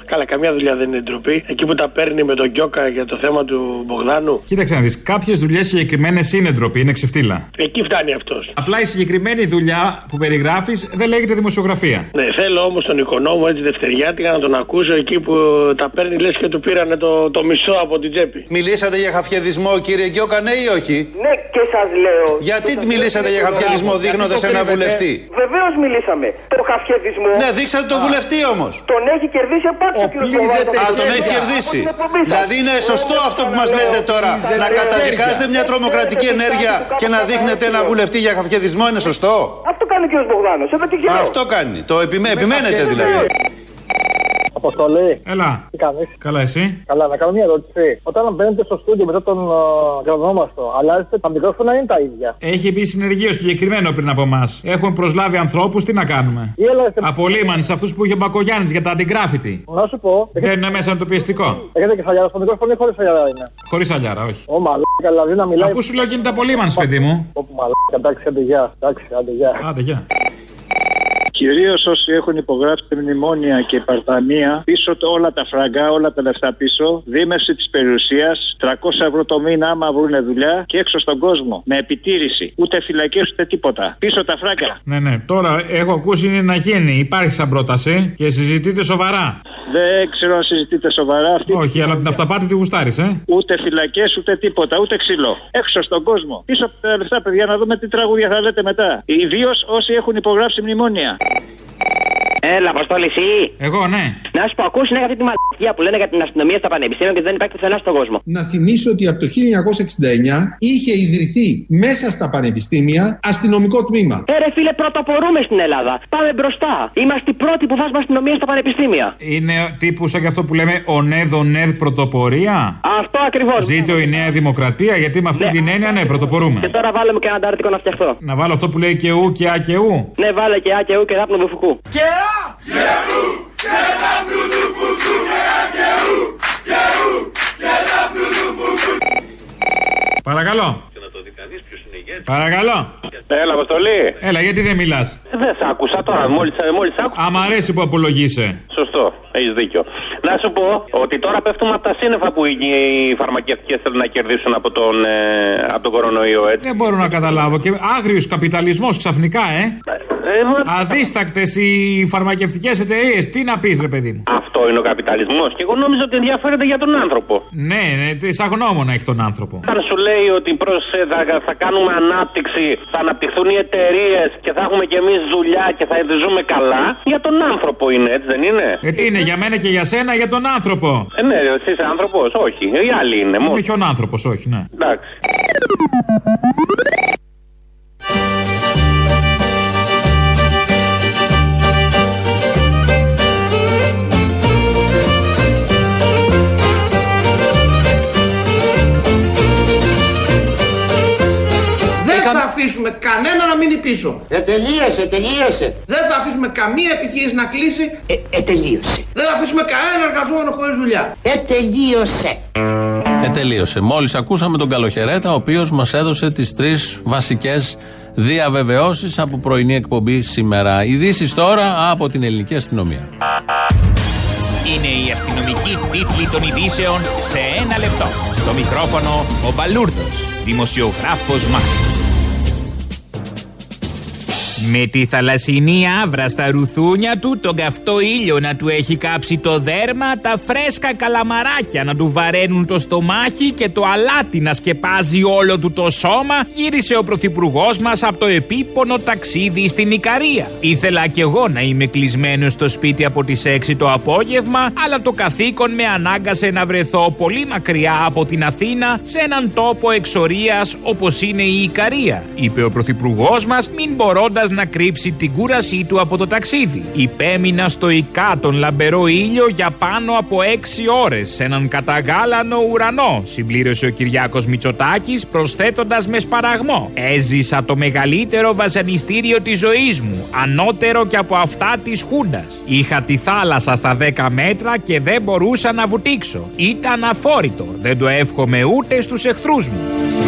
[SPEAKER 21] Καλά, καμιά δουλειά δεν είναι ντροπή. Εκεί που τα παίρνει με τον Γκιόκα για το θέμα του Μπογδάνου.
[SPEAKER 22] Κοίταξε να δεις. Κάποιες δουλειές συγκεκριμένες είναι ντροπή, είναι ξεφτύλα.
[SPEAKER 21] Εκεί φτάνει αυτός.
[SPEAKER 22] Απλά η συγκεκριμένη δουλειά που περιγράφεις δεν λέγεται δημοσιογραφία.
[SPEAKER 21] Ναι, θέλω όμως τον οικονόμο έτσι δευτεριάτικα να τον ακούσω εκεί που τα παίρνει λες και του πήρανε το, το μισό από την τσέπη.
[SPEAKER 7] Μιλήσατε για χαφιεδισμό, κύριε Γκιόκα, ναι ή όχι;
[SPEAKER 23] Ναι, και σας λέω.
[SPEAKER 7] Γιατί μιλήσατε για χαφιεδισμό δείχνοντας ένα βουλευτή.
[SPEAKER 23] Βεβαίως μιλήσαμε. Το χαφιεδισμό.
[SPEAKER 7] Ναι, δείξατε τον βουλευτή όμως.
[SPEAKER 23] Τον έχει κερδίσει απάτη ο κ.
[SPEAKER 7] Α, τον έχει κερδίσει. Δηλαδή είναι σωστό αυτό που μας λέτε τώρα. Να καταδικάσετε μια τρομοκρατική ενέργεια και να δείχνετε ένα βουλευτή για χαφιεδισμό είναι σωστό;
[SPEAKER 23] Αυτό κάνει ο κ. Μπογδάνος. Εδώ τι
[SPEAKER 7] Αυτό κάνει. Το επιμένετε δηλαδή.
[SPEAKER 23] Αποστολή.
[SPEAKER 22] Έλα.
[SPEAKER 23] Τι κάνεις;
[SPEAKER 22] Καλά, εσύ;
[SPEAKER 23] Καλά, να κάνω μια ερώτηση. Όταν μπαίνετε στο στούντιο μετά τον uh, αλλάζετε τα μικρόφωνα είναι τα ίδια;
[SPEAKER 22] Έχει μπει συνεργείο συγκεκριμένο πριν από εμάς. Έχουμε προσλάβει ανθρώπους, τι να κάνουμε;
[SPEAKER 23] Ή έλατε...
[SPEAKER 22] Από Λίμαν, αυτούς που είχε ο Μπακογιάννης για τα αντιγκράφητη.
[SPEAKER 23] Να σου πω.
[SPEAKER 22] Μπαίνουν μέσα με το πιεστικό.
[SPEAKER 23] Έχετε και σαλιάρα στο μικρόφωνο ή χωρίς σαλιάρα είναι;
[SPEAKER 22] Χωρίς σαλιάρα, όχι.
[SPEAKER 23] Ω μαλάκα, δηλαδή να μιλάει.
[SPEAKER 22] Αφού σου λέω γίνεται από Λίμαν, παιδί μου.
[SPEAKER 23] Όπου μαλάκα, εντάξει, άντε γεια. Εντάξει, άντε γεια.
[SPEAKER 22] Άντε γεια.
[SPEAKER 24] Κυρίως όσοι έχουν υπογράψει μνημόνια και παρτανία, πίσω το, όλα τα φραγκά, όλα τα λεφτά πίσω, δίμευση της περιουσίας, 300 ευρώ το μήνα άμα βρουν δουλειά και έξω στον κόσμο. Με επιτήρηση. Ούτε φυλακές ούτε τίποτα. Πίσω τα φράγκα.
[SPEAKER 22] Ναι, ναι. Τώρα έχω ακούσει είναι να γίνει. Υπάρχει σαν πρόταση και συζητείτε σοβαρά.
[SPEAKER 24] Δεν ξέρω αν συζητείτε σοβαρά αυτή.
[SPEAKER 22] Όχι, αλλά την αυταπάτη τη γουστάρεις, ε.
[SPEAKER 24] Ούτε φυλακές ούτε τίποτα, ούτε ξύλο. Έξω στον κόσμο. Πίσω από τα λεφτά, παιδιά, να δούμε τι τραγούδια θα λέτε μετά. Ιδίως όσοι έχουν υπογράψει μνημόνια. ああ。
[SPEAKER 25] Έλα, Αποστόλη, εσύ.
[SPEAKER 22] Εγώ, ναι.
[SPEAKER 25] Να σου πω, ακούσει ναι, αυτή τη μαλακία που λένε για την αστυνομία στα πανεπιστήμια και δεν υπάρχει πουθενά στον κόσμο.
[SPEAKER 26] Να θυμίσω ότι από το 1969 είχε ιδρυθεί μέσα στα πανεπιστήμια αστυνομικό τμήμα.
[SPEAKER 25] Ε, ρε φίλε, πρωτοπορούμε στην Ελλάδα. Πάμε μπροστά. Είμαστε οι πρώτοι που βάζουμε αστυνομία στα πανεπιστήμια.
[SPEAKER 22] Είναι τύπους σαν και αυτό που λέμε ο ΝΕΔ, ο ΝΕΔ πρωτοπορία.
[SPEAKER 25] Αυτό ακριβώς.
[SPEAKER 22] Ζήτω η νέα δημοκρατία, γιατί με αυτή
[SPEAKER 25] Ναι.
[SPEAKER 22] την έννοια, ναι, πρωτοπορούμε.
[SPEAKER 25] Και τώρα βάλουμε και ένα αντάρτικο να φτιαχτώ.
[SPEAKER 22] Να βάλω αυτό που λέει και ου και α και ου.
[SPEAKER 25] Ναι, βάλε και Α και Ου και δάπνο βουφουκού.
[SPEAKER 27] Και α! Και ου! Και δάπνου του φουκού! Και α και ου! Και ου! Και δάπνου του φουκού!
[SPEAKER 22] Παρακαλώ. Παρακαλώ.
[SPEAKER 21] Έλα, Αποστολή.
[SPEAKER 22] Έλα, γιατί δεν μιλάς;
[SPEAKER 21] Δεν σ' άκουσα τώρα, μόλι μόλις άκουσα.
[SPEAKER 22] Άμα αρέσει που απολογείσαι.
[SPEAKER 21] Σωστό, έχεις δίκιο. Να σου πω ότι τώρα πέφτουμε από τα σύννεφα που οι οι φαρμακευτικές θέλουν να κερδίσουν από τον, ε, από τον κορονοϊό, έτσι.
[SPEAKER 22] Δεν μπορώ να καταλάβω. Και άγριος καπιταλισμός ξαφνικά, ε.
[SPEAKER 21] Ε, μα-
[SPEAKER 22] Αδίστακτες οι φαρμακευτικές εταιρείες. Τι να πεις, ρε παιδί μου.
[SPEAKER 21] Αυτό είναι ο καπιταλισμός. Και εγώ νόμιζα ότι ενδιαφέρεται για τον άνθρωπο.
[SPEAKER 22] Ναι, ναι, τι σαν γνώμονα έχει τον άνθρωπο.
[SPEAKER 21] Όταν σου λέει ότι προς, ε, θα, θα κάνουμε ανάπτυξη, θα αναπτυχθούν οι εταιρείες και θα έχουμε κι εμείς δουλειά και θα ζούμε καλά, για τον άνθρωπο είναι, έτσι δεν είναι;
[SPEAKER 22] Ε, τι είναι για μένα και για σένα, για τον άνθρωπο.
[SPEAKER 21] Ε, ναι, εσύ είσαι άνθρωπος, όχι. Οι άλλοι είναι.
[SPEAKER 22] Είμαι
[SPEAKER 21] Μόνο.
[SPEAKER 22] χιον άνθρωπος, όχι, ναι.
[SPEAKER 21] Εντάξει.
[SPEAKER 5] Αφήσουμε κανένα να μείνει πίσω.
[SPEAKER 28] Ε, τελείωσε, τελείωσε.
[SPEAKER 5] Δεν θα αφήσουμε καμία επιχείρηση να κλείσει.
[SPEAKER 28] Ε, ε, τελείωσε.
[SPEAKER 5] Δεν θα αφήσουμε κανένα εργαζόμενο χωρίς δουλειά.
[SPEAKER 28] Ε, τελείωσε.
[SPEAKER 3] Και τελείωσε. Μόλις ακούσαμε τον Καλοχαιρέτα, ο οποίος μας έδωσε τις τρεις βασικές διαβεβαιώσεις από πρωινή εκπομπή σήμερα. Ειδήσεις τώρα από την ελληνική αστυνομία.
[SPEAKER 29] Είναι η αστυνομική τίτλη των ειδήσεων σε ένα λεπτό. Στο μικρόφωνο ο Μπαλούρδος, δημοσιογράφος Μάρκο. Με τη θαλασσινή άβρα στα ρουθούνια του, τον καυτό ήλιο να του έχει κάψει το δέρμα, τα φρέσκα καλαμαράκια να του βαραίνουν το στομάχι και το αλάτι να σκεπάζει όλο του το σώμα, γύρισε ο πρωθυπουργός μας από το επίπονο ταξίδι στην Ικαρία. Ήθελα κι εγώ να είμαι κλεισμένος στο σπίτι από τις 6 το απόγευμα, αλλά το καθήκον με ανάγκασε να βρεθώ πολύ μακριά από την Αθήνα σε έναν τόπο εξορίας όπως είναι η Ικαρία, είπε ο πρωθυπουργός μας, μην μπορώντας να κρύψει την κούρασή του από το ταξίδι. Υπέμεινα στο ΙΚΑ τον λαμπερό ήλιο για πάνω από 6 ώρες σε έναν καταγάλανο ουρανό, συμπλήρωσε ο Κυριάκος Μητσοτάκης προσθέτοντας με σπαραγμό. Έζησα το μεγαλύτερο βασανιστήριο της ζωής μου, ανώτερο και από αυτά της Χούντας. Είχα τη θάλασσα στα 10 μέτρα και δεν μπορούσα να βουτήξω. Ήταν αφόρητο. Δεν το εύχομαι ούτε στους εχθρούς μου.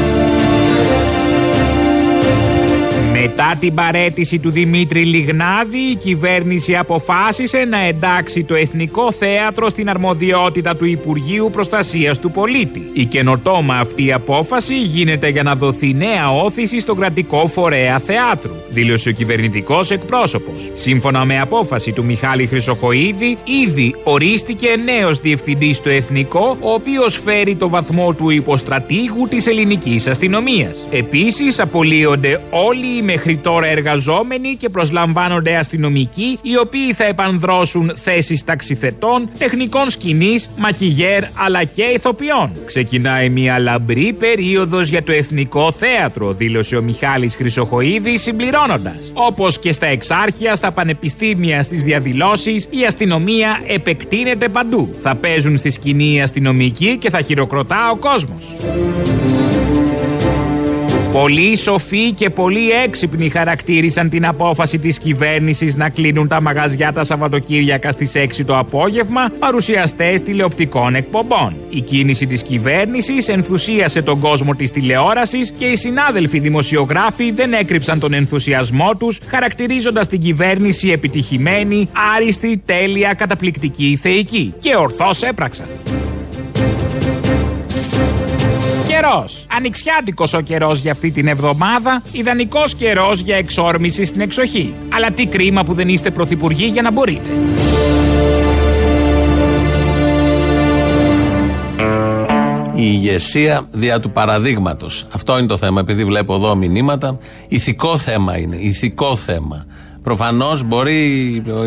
[SPEAKER 29] Μετά την παρέτηση του Δημήτρη Λιγνάδη, η κυβέρνηση αποφάσισε να εντάξει το Εθνικό Θέατρο στην αρμοδιότητα του Υπουργείου Προστασίας του Πολίτη. Η καινοτόμα αυτή απόφαση γίνεται για να δοθεί νέα όθηση στον κρατικό φορέα θεάτρου, δήλωσε ο κυβερνητικός εκπρόσωπος. Σύμφωνα με απόφαση του Μιχάλη Χρυσοχοίδη, ήδη ορίστηκε νέος διευθυντής στο Εθνικό, ο οποίος φέρει το βαθμό του υποστρατήγου της ελληνικής αστυνομίας. Επίσης, απολύονται όλοι οι μέχρι τώρα εργαζόμενοι και προσλαμβάνονται αστυνομικοί οι οποίοι θα επανδρώσουν θέσεις ταξιθετών, τεχνικών σκηνής, μακιγέρ αλλά και ηθοποιών. Ξεκινάει μια λαμπρή περίοδος για το Εθνικό Θέατρο, δήλωσε ο Μιχάλης Χρυσοχοίδης συμπληρώνοντας. Όπως και στα εξάρχεια, στα πανεπιστήμια, στις διαδηλώσεις, η αστυνομία επεκτείνεται παντού. Θα παίζουν στη σκηνή οι αστυνομικοί και θα χειροκροτά ο κόσμος. Πολύ σοφοί και πολύ έξυπνοι χαρακτήρισαν την απόφαση της κυβέρνησης να κλείνουν τα μαγαζιά τα Σαββατοκύριακα στις 6 το απόγευμα παρουσιαστές τηλεοπτικών εκπομπών. Η κίνηση της κυβέρνησης ενθουσίασε τον κόσμο της τηλεόρασης και οι συνάδελφοι δημοσιογράφοι δεν έκρυψαν τον ενθουσιασμό τους χαρακτηρίζοντας την κυβέρνηση επιτυχημένη, άριστη, τέλεια, καταπληκτική, θεϊκή. Και ορθώς έπραξαν καιρός. Ανοιξιάτικος ο καιρός για αυτή την εβδομάδα, ιδανικός καιρός για εξόρμηση στην εξοχή. Αλλά τι κρίμα που δεν είστε πρωθυπουργοί για να μπορείτε.
[SPEAKER 3] Η ηγεσία δια του παραδείγματος. Αυτό είναι το θέμα. Επειδή βλέπω εδώ μηνύματα, ηθικό θέμα είναι. Ηθικό θέμα. Προφανώς μπορεί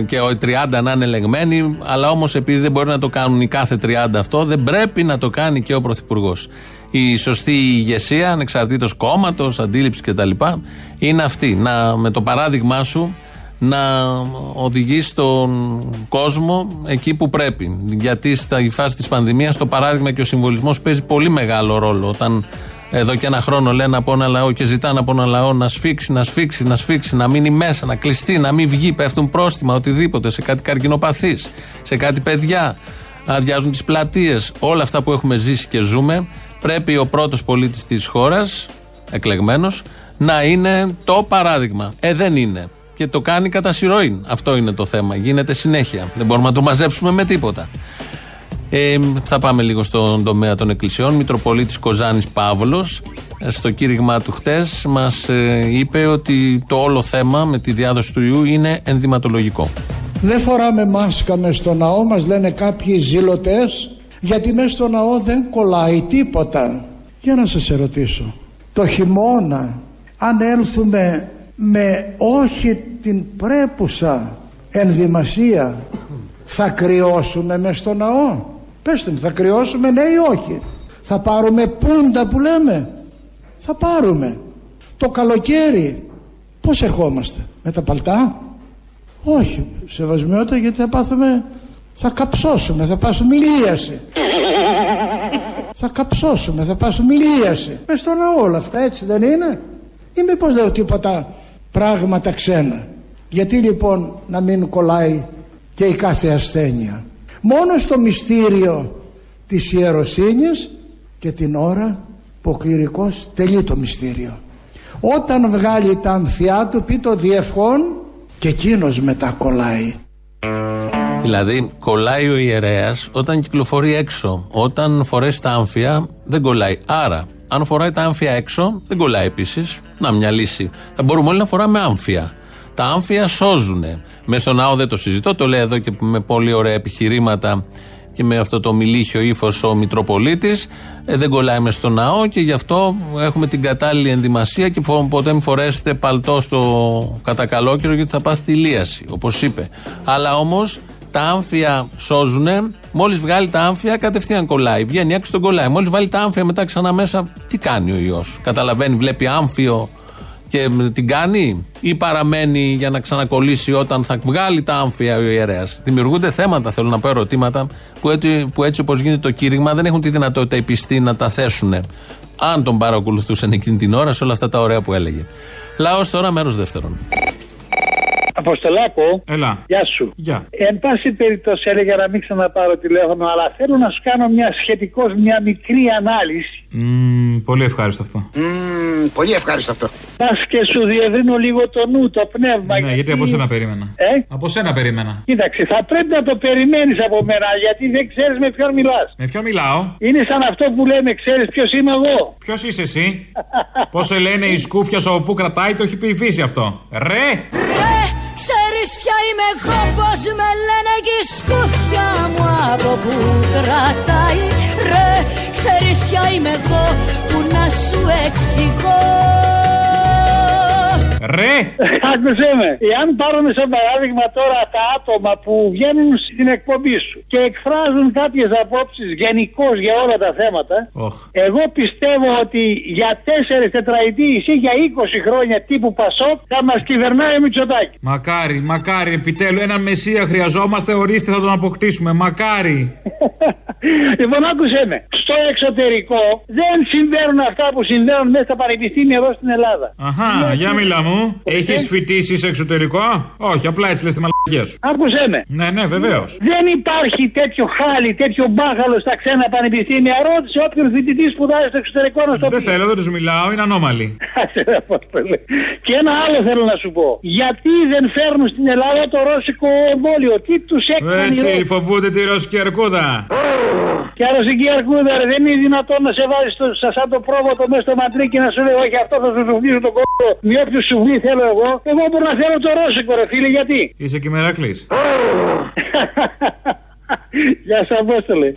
[SPEAKER 3] και οι 30 να είναι ελεγμένοι, αλλά όμως επειδή δεν μπορεί να το κάνουν οι κάθε 30 αυτό, δεν πρέπει να το κάνει και ο Πρωθυπουργός η σωστή ηγεσία, ανεξαρτήτως κόμματος, αντίληψης κτλ., είναι αυτή. Να, με το παράδειγμά σου να οδηγείς τον κόσμο εκεί που πρέπει. Γιατί στα φάση της πανδημίας το παράδειγμα και ο συμβολισμός παίζει πολύ μεγάλο ρόλο. Όταν εδώ και ένα χρόνο λένε από ένα λαό και ζητάνε από ένα λαό να σφίξει, να σφίξει, να σφίξει, να μείνει μέσα, να κλειστεί, να μην βγει, πέφτουν πρόστιμα, οτιδήποτε, σε κάτι καρκινοπαθή, σε κάτι παιδιά, αδειάζουν τις πλατείες. Όλα αυτά που έχουμε ζήσει και ζούμε πρέπει ο πρώτος πολίτης της χώρας, εκλεγμένος, να είναι το παράδειγμα. Ε, δεν είναι. Και το κάνει κατά συρροή. Αυτό είναι το θέμα. Γίνεται συνέχεια. Δεν μπορούμε να το μαζέψουμε με τίποτα. Ε, θα πάμε λίγο στον τομέα των εκκλησιών. Μητροπολίτης Κοζάνης Παύλος στο κήρυγμά του χτες μας ε, είπε ότι το όλο θέμα με τη διάδοση του ιού είναι ενδυματολογικό.
[SPEAKER 30] Δεν φοράμε μάσκα μες στο ναό μας λένε κάποιοι ζήλωτες γιατί μέσα στο ναό δεν κολλάει τίποτα. Για να σας ερωτήσω το χειμώνα αν έλθουμε με όχι την πρέπουσα ενδυμασία θα κρυώσουμε μέσα στο ναό; Πέστε μου θα κρυώσουμε ναι ή όχι; Θα πάρουμε πούντα που λέμε; Θα πάρουμε. Το καλοκαίρι πως ερχόμαστε με τα παλτά; Όχι σεβασμιότητα γιατί θα πάθουμε θα καψώσουμε, θα πάσουμε ηλίαση. θα καψώσουμε, θα πάσουμε ηλίαση. Μες στο ναό όλα αυτά έτσι δεν είναι; Ή μήπως λέω τίποτα πράγματα ξένα; Γιατί λοιπόν να μην κολλάει και η κάθε ασθένεια; Μόνο στο μυστήριο της ιεροσύνης και την ώρα που ο κληρικός τελεί το μυστήριο. Όταν βγάλει τα αμφιά του πει το διευχόν και εκείνος μετά κολλάει.
[SPEAKER 3] Δηλαδή, κολλάει ο ιερέας όταν κυκλοφορεί έξω. Όταν φορέσει τα άμφια, δεν κολλάει. Άρα, αν φοράει τα άμφια έξω, δεν κολλάει επίσης. Να μια λύση. Θα μπορούμε όλοι να φοράμε άμφια. Τα άμφια σώζουν. Με στον ναό δεν το συζητώ, το λέει εδώ και με πολύ ωραία επιχειρήματα και με αυτό το μιλίχιο ύφος ο Μητροπολίτης. Ε, δεν κολλάει μες στο ναό και γι' αυτό έχουμε την κατάλληλη ενδυμασία και φο- ποτέ μην φορέσετε παλτό στο κατακαλόκυρο γιατί θα πάθει τη λίαση, όπως είπε. Αλλά όμως τα άμφια σώζουν. Μόλις βγάλει τα άμφια, κατευθείαν κολλάει. Βγαίνει έξω, τον κολλάει. Μόλις βάλει τα άμφια μετά ξανά μέσα, τι κάνει ο ιός. Καταλαβαίνει, βλέπει άμφιο και μ, την κάνει ή παραμένει για να ξανακολλήσει όταν θα βγάλει τα άμφια ο ιερέας. Δημιουργούνται θέματα, θέλω να πω ερωτήματα, που έτσι, που έτσι όπως γίνεται το κήρυγμα δεν έχουν τη δυνατότητα οι πιστοί να τα θέσουν. Αν τον παρακολουθούσαν εκείνη την ώρα σε όλα αυτά τα ωραία που έλεγε. Λαός τώρα, μέρος δεύτερον.
[SPEAKER 31] Αποστολάκο.
[SPEAKER 22] Έλα.
[SPEAKER 31] Γεια σου.
[SPEAKER 22] Γεια.
[SPEAKER 31] Εν πάση περιπτώσει έλεγα να μην ξαναπάρω τηλέφωνο, αλλά θέλω να σου κάνω μια σχετικώς μια μικρή ανάλυση.
[SPEAKER 22] Μμμ, πολύ ευχάριστο αυτό.
[SPEAKER 31] πολύ ευχάριστο αυτό. Πας και σου διευρύνω λίγο το νου, το πνεύμα.
[SPEAKER 22] Ναι, γιατί από σένα περίμενα.
[SPEAKER 31] Ε;
[SPEAKER 22] Από σένα περίμενα.
[SPEAKER 31] Κοίταξε, θα πρέπει να το περιμένεις από μένα, γιατί δεν ξέρεις με ποιον μιλάς.
[SPEAKER 22] Με ποιον μιλάω;
[SPEAKER 31] Είναι σαν αυτό που λέμε, ξέρεις ποιος είμαι εγώ.
[SPEAKER 22] Ποιος είσαι εσύ; Πώς σε λένε η σκούφια σου από πού κρατάει, το έχει πει η φύση αυτό. Ρε!
[SPEAKER 10] Ξέρεις ποια είμαι εγώ πως με λένε και η σκούφια μου από που κρατάει. Ρε, ξέρεις ποια είμαι εγώ που να σου εξηγώ
[SPEAKER 22] Ρε!
[SPEAKER 31] Άκουσε με. Εάν πάρουμε σαν παράδειγμα τώρα τα άτομα που βγαίνουν στην εκπομπή σου και εκφράζουν κάποιες απόψεις γενικώς για όλα τα θέματα, εγώ πιστεύω ότι για τέσσερις τετραετίε ή για 20 χρόνια τύπου Πασόκ θα μας κυβερνάει ο Μητσοτάκης.
[SPEAKER 22] Μακάρι, μακάρι, επιτέλου ένα μεσία χρειαζόμαστε, ορίστε θα τον αποκτήσουμε. Μακάρι.
[SPEAKER 31] Λοιπόν, άκουσε με. Στο εξωτερικό δεν συμβαίνουν αυτά που συμβαίνουν μέσα στα πανεπιστήμια εδώ στην Ελλάδα.
[SPEAKER 22] Αχά, για μιλά μου. Έχεις φοιτήσει σε εξωτερικό; Όχι, απλά έτσι λες τη μαλακία σου.
[SPEAKER 31] Άκουσε με.
[SPEAKER 22] Ναι, ναι, βεβαίως.
[SPEAKER 31] Δεν υπάρχει τέτοιο χάλι, τέτοιο μπάχαλο στα ξένα πανεπιστήμια. Ρώτησε όποιον φοιτητή σπουδάζει στο εξωτερικό να στο
[SPEAKER 22] Δεν θέλω, δεν τους μιλάω, είναι ανώμαλοι.
[SPEAKER 31] Άσε, ρε, Απόστολε. Και ένα άλλο θέλω να σου πω. Γιατί δεν φέρνουν στην Ελλάδα το ρώσικο εμβόλιο, τι τους έκανε.
[SPEAKER 22] Έτσι, φοβούνται τη ρωσική αρκούδα.
[SPEAKER 31] Και ρωσική αρκούδα, ρε, δεν είναι δυνατόν να σε βάζει στο, σα- σαν το πρόβατο μέσα στο ματρί και να σου λέει: Όχι, αυτό θα σου σουβλήσω τον κόλλο. Με όποιο σουβλί θέλω εγώ. Εγώ μπορώ να θέλω το ρώσικο, ρε φίλε, γιατί;
[SPEAKER 22] Είσαι και μερακλή.
[SPEAKER 31] Γεια σας, Απόστολε.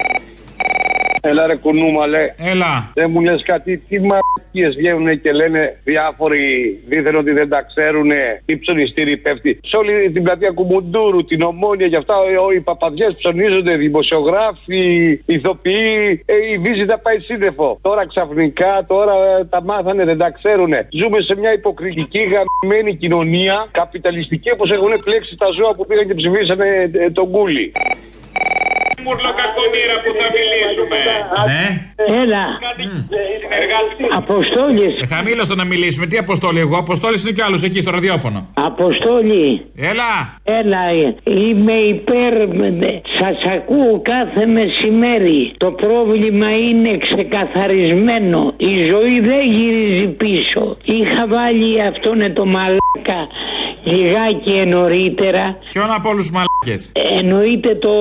[SPEAKER 32] Έλα ρε κουνούμαλε.
[SPEAKER 22] Έλα.
[SPEAKER 32] Δεν μου λες κάτι, τι μαρκίες βγαίνουν και λένε διάφοροι δίθεν ότι δεν τα ξέρουν, τι ψωνιστήρι πέφτει. Σε όλη την πλατεία Κουμουντούρου, την Ομόνια και αυτά, ο- οι παπαδιές ψωνίζονται, δημοσιογράφοι, ηθοποιοί, ε, η βίζη θα πάει σύννεφο. Τώρα ξαφνικά, τώρα ε, τα μάθανε, δεν τα ξέρουν. Ζούμε σε μια υποκριτική γαμμένη κοινωνία, καπιταλιστική όπως έχουν πλέξει τα ζώα που πήγαν και ψηφίσανε ε, τον κούλι.
[SPEAKER 29] Μουρλοκακομήρα που θα μιλήσουμε.
[SPEAKER 22] Ναι.
[SPEAKER 31] Έλα. Αποστόλης.
[SPEAKER 22] Ε, χαμήλωστο να μιλήσουμε. Τι αποστόλη εγώ. Αποστόλης είναι κι άλλος εκεί στο ραδιόφωνο.
[SPEAKER 31] Αποστόλη.
[SPEAKER 22] Έλα.
[SPEAKER 31] Έλα, είμαι υπέρ. Σας ακούω κάθε μεσημέρι. Το πρόβλημα είναι ξεκαθαρισμένο. Η ζωή δεν γυρίζει πίσω. Είχα βάλει αυτόν το μαλάκα λιγάκι νωρίτερα.
[SPEAKER 22] Ποιον από όλους του μαλάκε.
[SPEAKER 31] Εννοείται το,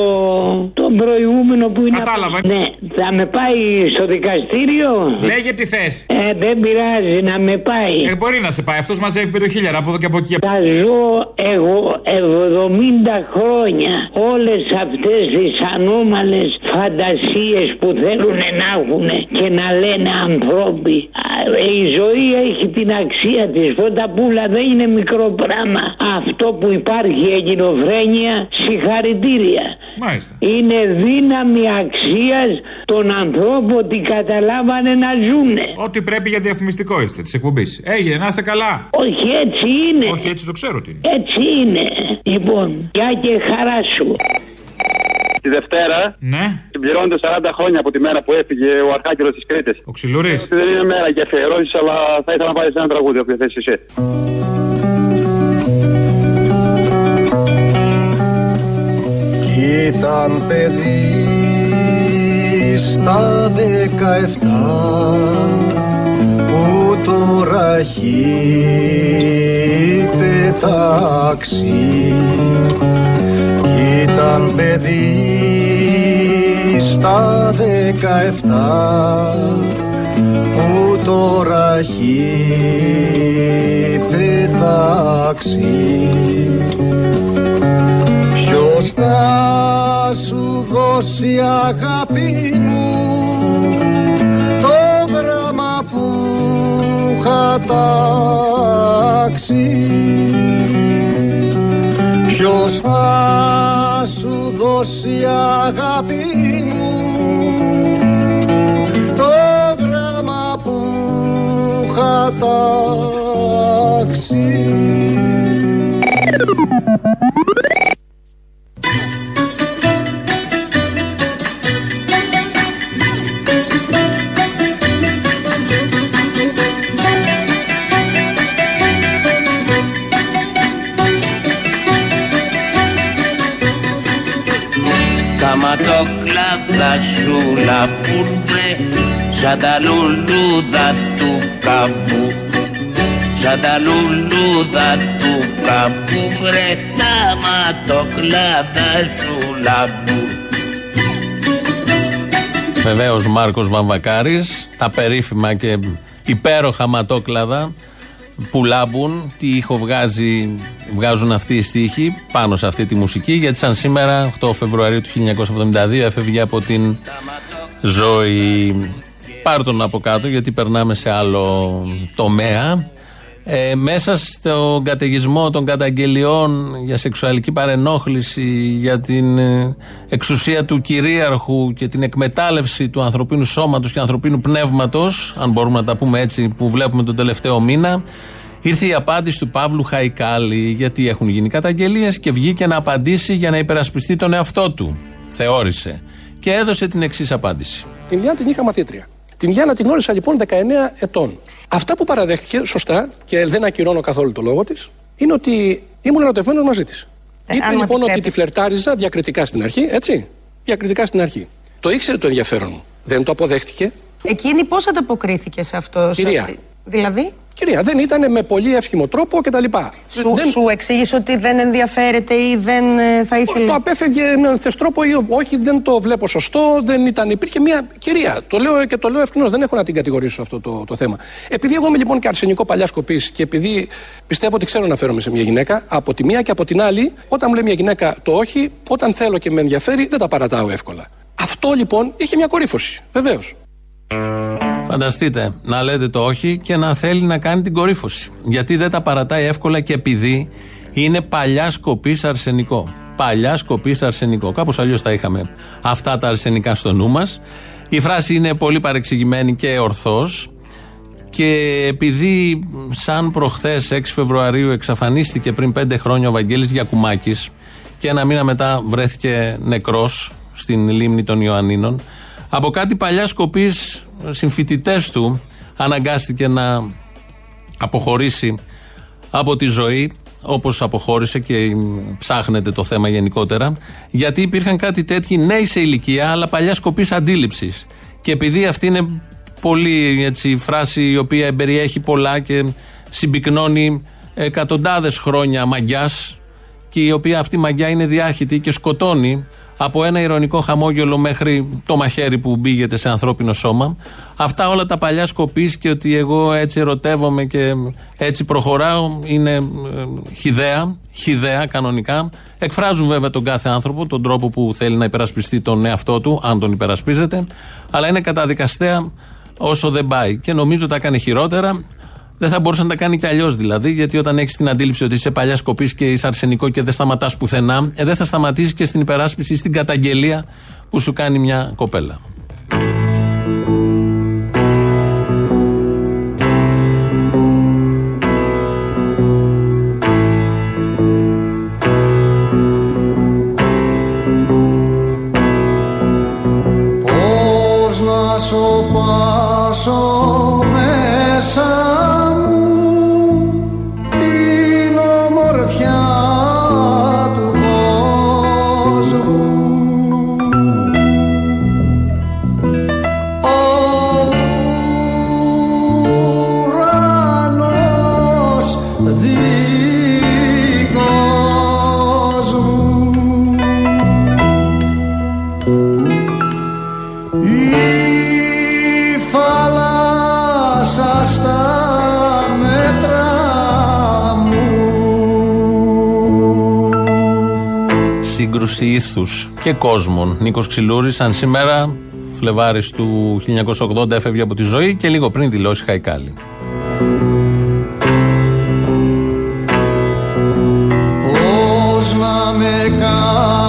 [SPEAKER 31] το προηγούμενο που είναι.
[SPEAKER 22] Κατάλαβα.
[SPEAKER 31] Ναι, θα με πάει στο δικαστήριο;
[SPEAKER 22] Λέγε τι θες.
[SPEAKER 31] Ε, δεν πειράζει να με πάει.
[SPEAKER 22] Ε, μπορεί να σε πάει. Αυτός μαζεύει πεντοχίλιαρα από εδώ και από εκεί.
[SPEAKER 31] Θα ζω εγώ 70 χρόνια όλες αυτές τις ανώμαλες φαντασίες που θέλουν να έχουν και να λένε ανθρώποι. Α, Η ζωή έχει την αξία της. Φωταπούλα δεν είναι μικρό πράγμα. Αυτό που υπάρχει εγγυνοφρένεια συγχαρητήρια.
[SPEAKER 22] Μάλιστα.
[SPEAKER 31] Είναι δύναμη αξίας των ανθρώπων ότι καταλάβανε να ζουνε.
[SPEAKER 22] Ό,τι πρέπει για διαφημιστικό είστε της εκπομπής. Έγινε, να είστε καλά.
[SPEAKER 31] Όχι έτσι είναι.
[SPEAKER 22] Όχι, έτσι το ξέρω τι είναι.
[SPEAKER 31] Έτσι είναι. Λοιπόν, γεια και χαρά σου.
[SPEAKER 32] Τη Δευτέρα
[SPEAKER 22] Ναι.
[SPEAKER 32] συμπληρώνονται 40 χρόνια από τη μέρα που έφυγε ο Αρχάγγελο της Κρήτης.
[SPEAKER 22] Ο Ξυλουρή.
[SPEAKER 32] Δεν είναι μέρα για αφιερώσεις, αλλά θα ήθελα να βάλει ένα τραγούδι όποιο θες εσύ.
[SPEAKER 33] Ήταν παιδί στα δεκαεφτά που τώρα έχει πετάξει. Κι ήταν παιδί στα δεκαεφτά που τώρα έχει πετάξει. Ποιος θα σου δώσει αγάπη μου το γράμμα που είχα τάξει Ποιος θα σου δώσει αγάπη μου
[SPEAKER 34] ματόκλαδα σου λαπούρνε Βεβαίως Μάρκος Βαμβακάρης, τα
[SPEAKER 3] περίφημα και υπέροχα ματόκλαδα που λάμπουν, τι ήχο βγάζει, βγάζουν αυτοί οι στίχοι πάνω σε αυτή τη μουσική, γιατί σαν σήμερα, 8 Φεβρουαρίου του 1972, έφευγε από την ζωή. Πάρ' τον από κάτω, γιατί περνάμε σε άλλο τομέα. Ε, μέσα στον καταιγισμό των καταγγελιών για σεξουαλική παρενόχληση, για την ε, εξουσία του κυρίαρχου και την εκμετάλλευση του ανθρωπίνου σώματος και ανθρωπίνου πνεύματος, αν μπορούμε να τα πούμε έτσι, που βλέπουμε τον τελευταίο μήνα, ήρθε η απάντηση του Παύλου Χαϊκάλη, γιατί έχουν γίνει καταγγελίες και βγήκε να απαντήσει για να υπερασπιστεί τον εαυτό του. Θεώρησε. Και έδωσε την εξής απάντηση.
[SPEAKER 35] Την Λιάννα την είχα μαθήτρια. Την Γιάννα την όρισα λοιπόν 19 ετών. Αυτά που παραδέχτηκε σωστά και δεν ακυρώνω καθόλου το λόγο της είναι ότι ήμουν ερωτευμένος μαζί της.
[SPEAKER 36] Ε,
[SPEAKER 35] Είπε
[SPEAKER 36] αν μου
[SPEAKER 35] λοιπόν ότι
[SPEAKER 36] επιτρέπεις.
[SPEAKER 35] τη φλερτάριζα διακριτικά στην αρχή, έτσι. Διακριτικά στην αρχή. Το ήξερε το ενδιαφέρον μου. Δεν το αποδέχτηκε.
[SPEAKER 36] Εκείνη πώς ανταποκρίθηκε σε αυτό, σε
[SPEAKER 35] Κυρία.
[SPEAKER 36] αυτή- Δηλαδή,
[SPEAKER 35] Κυρία, δεν ήταν με πολύ εύσχυμο τρόπο κτλ.
[SPEAKER 36] σου, σου εξήγησε ότι δεν ενδιαφέρεται ή δεν ε, θα ήθελε.
[SPEAKER 35] Το απέφευγε με ανθες τρόπο ή όχι, δεν το βλέπω σωστό, δεν ήταν. Υπήρχε μια κυρία. Το λέω και το λέω ευκρινώ, δεν έχω να την κατηγορήσω σε αυτό το, το θέμα. Επειδή εγώ είμαι λοιπόν και αρσενικό παλιά σκοπής και επειδή πιστεύω ότι ξέρω να φέρομαι σε μια γυναίκα, από τη μία και από την άλλη, όταν μου λέει μια γυναίκα το όχι, όταν θέλω και με ενδιαφέρει, δεν τα παρατάω εύκολα. Αυτό λοιπόν είχε μια κορύφωση, βεβαίως.
[SPEAKER 3] Φανταστείτε να λέτε το όχι και να θέλει να κάνει την κορύφωση. Γιατί δεν τα παρατάει εύκολα και επειδή είναι παλιά σκοπής αρσενικό. Παλιά σκοπής αρσενικό. Κάπως αλλιώς τα είχαμε αυτά τα αρσενικά στο νου μας. Η φράση είναι πολύ παρεξηγημένη και ορθώς. Και επειδή σαν προχθές 6 Φεβρουαρίου εξαφανίστηκε πριν 5 χρόνια ο Βαγγέλης Γιακουμάκης και ένα μήνα μετά βρέθηκε νεκρός στην λίμνη των Ιωαννίνων από κάτι παλιά σκοπής συμφοιτητές του αναγκάστηκε να αποχωρήσει από τη ζωή όπως αποχώρησε και ψάχνεται το θέμα γενικότερα γιατί υπήρχαν κάτι τέτοιοι νέοι σε ηλικία αλλά παλιά σκοπής αντίληψης. Και επειδή αυτή είναι πολύ έτσι, φράση η οποία περιέχει πολλά και συμπυκνώνει εκατοντάδες χρόνια μαγιάς και η οποία αυτή η μαγιά είναι διάχυτη και σκοτώνει από ένα ηρωνικό χαμόγελο μέχρι το μαχαίρι που μπήγεται σε ανθρώπινο σώμα. Αυτά όλα τα παλιά σκοπής και ότι εγώ έτσι ερωτεύομαι και έτσι προχωράω είναι ε, χιδέα, χιδέα κανονικά. Εκφράζουν βέβαια τον κάθε άνθρωπο, τον τρόπο που θέλει να υπερασπιστεί τον εαυτό του, αν τον υπερασπίζεται, αλλά είναι καταδικαστέα όσο δεν πάει. Και νομίζω τα έκανε χειρότερα. Δεν θα μπορούσε να τα κάνει και αλλιώς δηλαδή, γιατί όταν έχεις την αντίληψη ότι είσαι παλιά σκοπής και είσαι αρσενικό και δεν σταματάς πουθενά, ε, δεν θα σταματήσεις και στην υπεράσπιση ή στην καταγγελία που σου κάνει μια κοπέλα.
[SPEAKER 33] Πώς να σωπάσω μέσα
[SPEAKER 3] σύγκρουση ήθους και κόσμων. Νίκος Ξυλούρης, αν σήμερα, Φλεβάρης του 1980, έφευγε από τη ζωή και λίγο πριν δηλώσει Χαϊκάλη.
[SPEAKER 33] Πώς να με κάνουν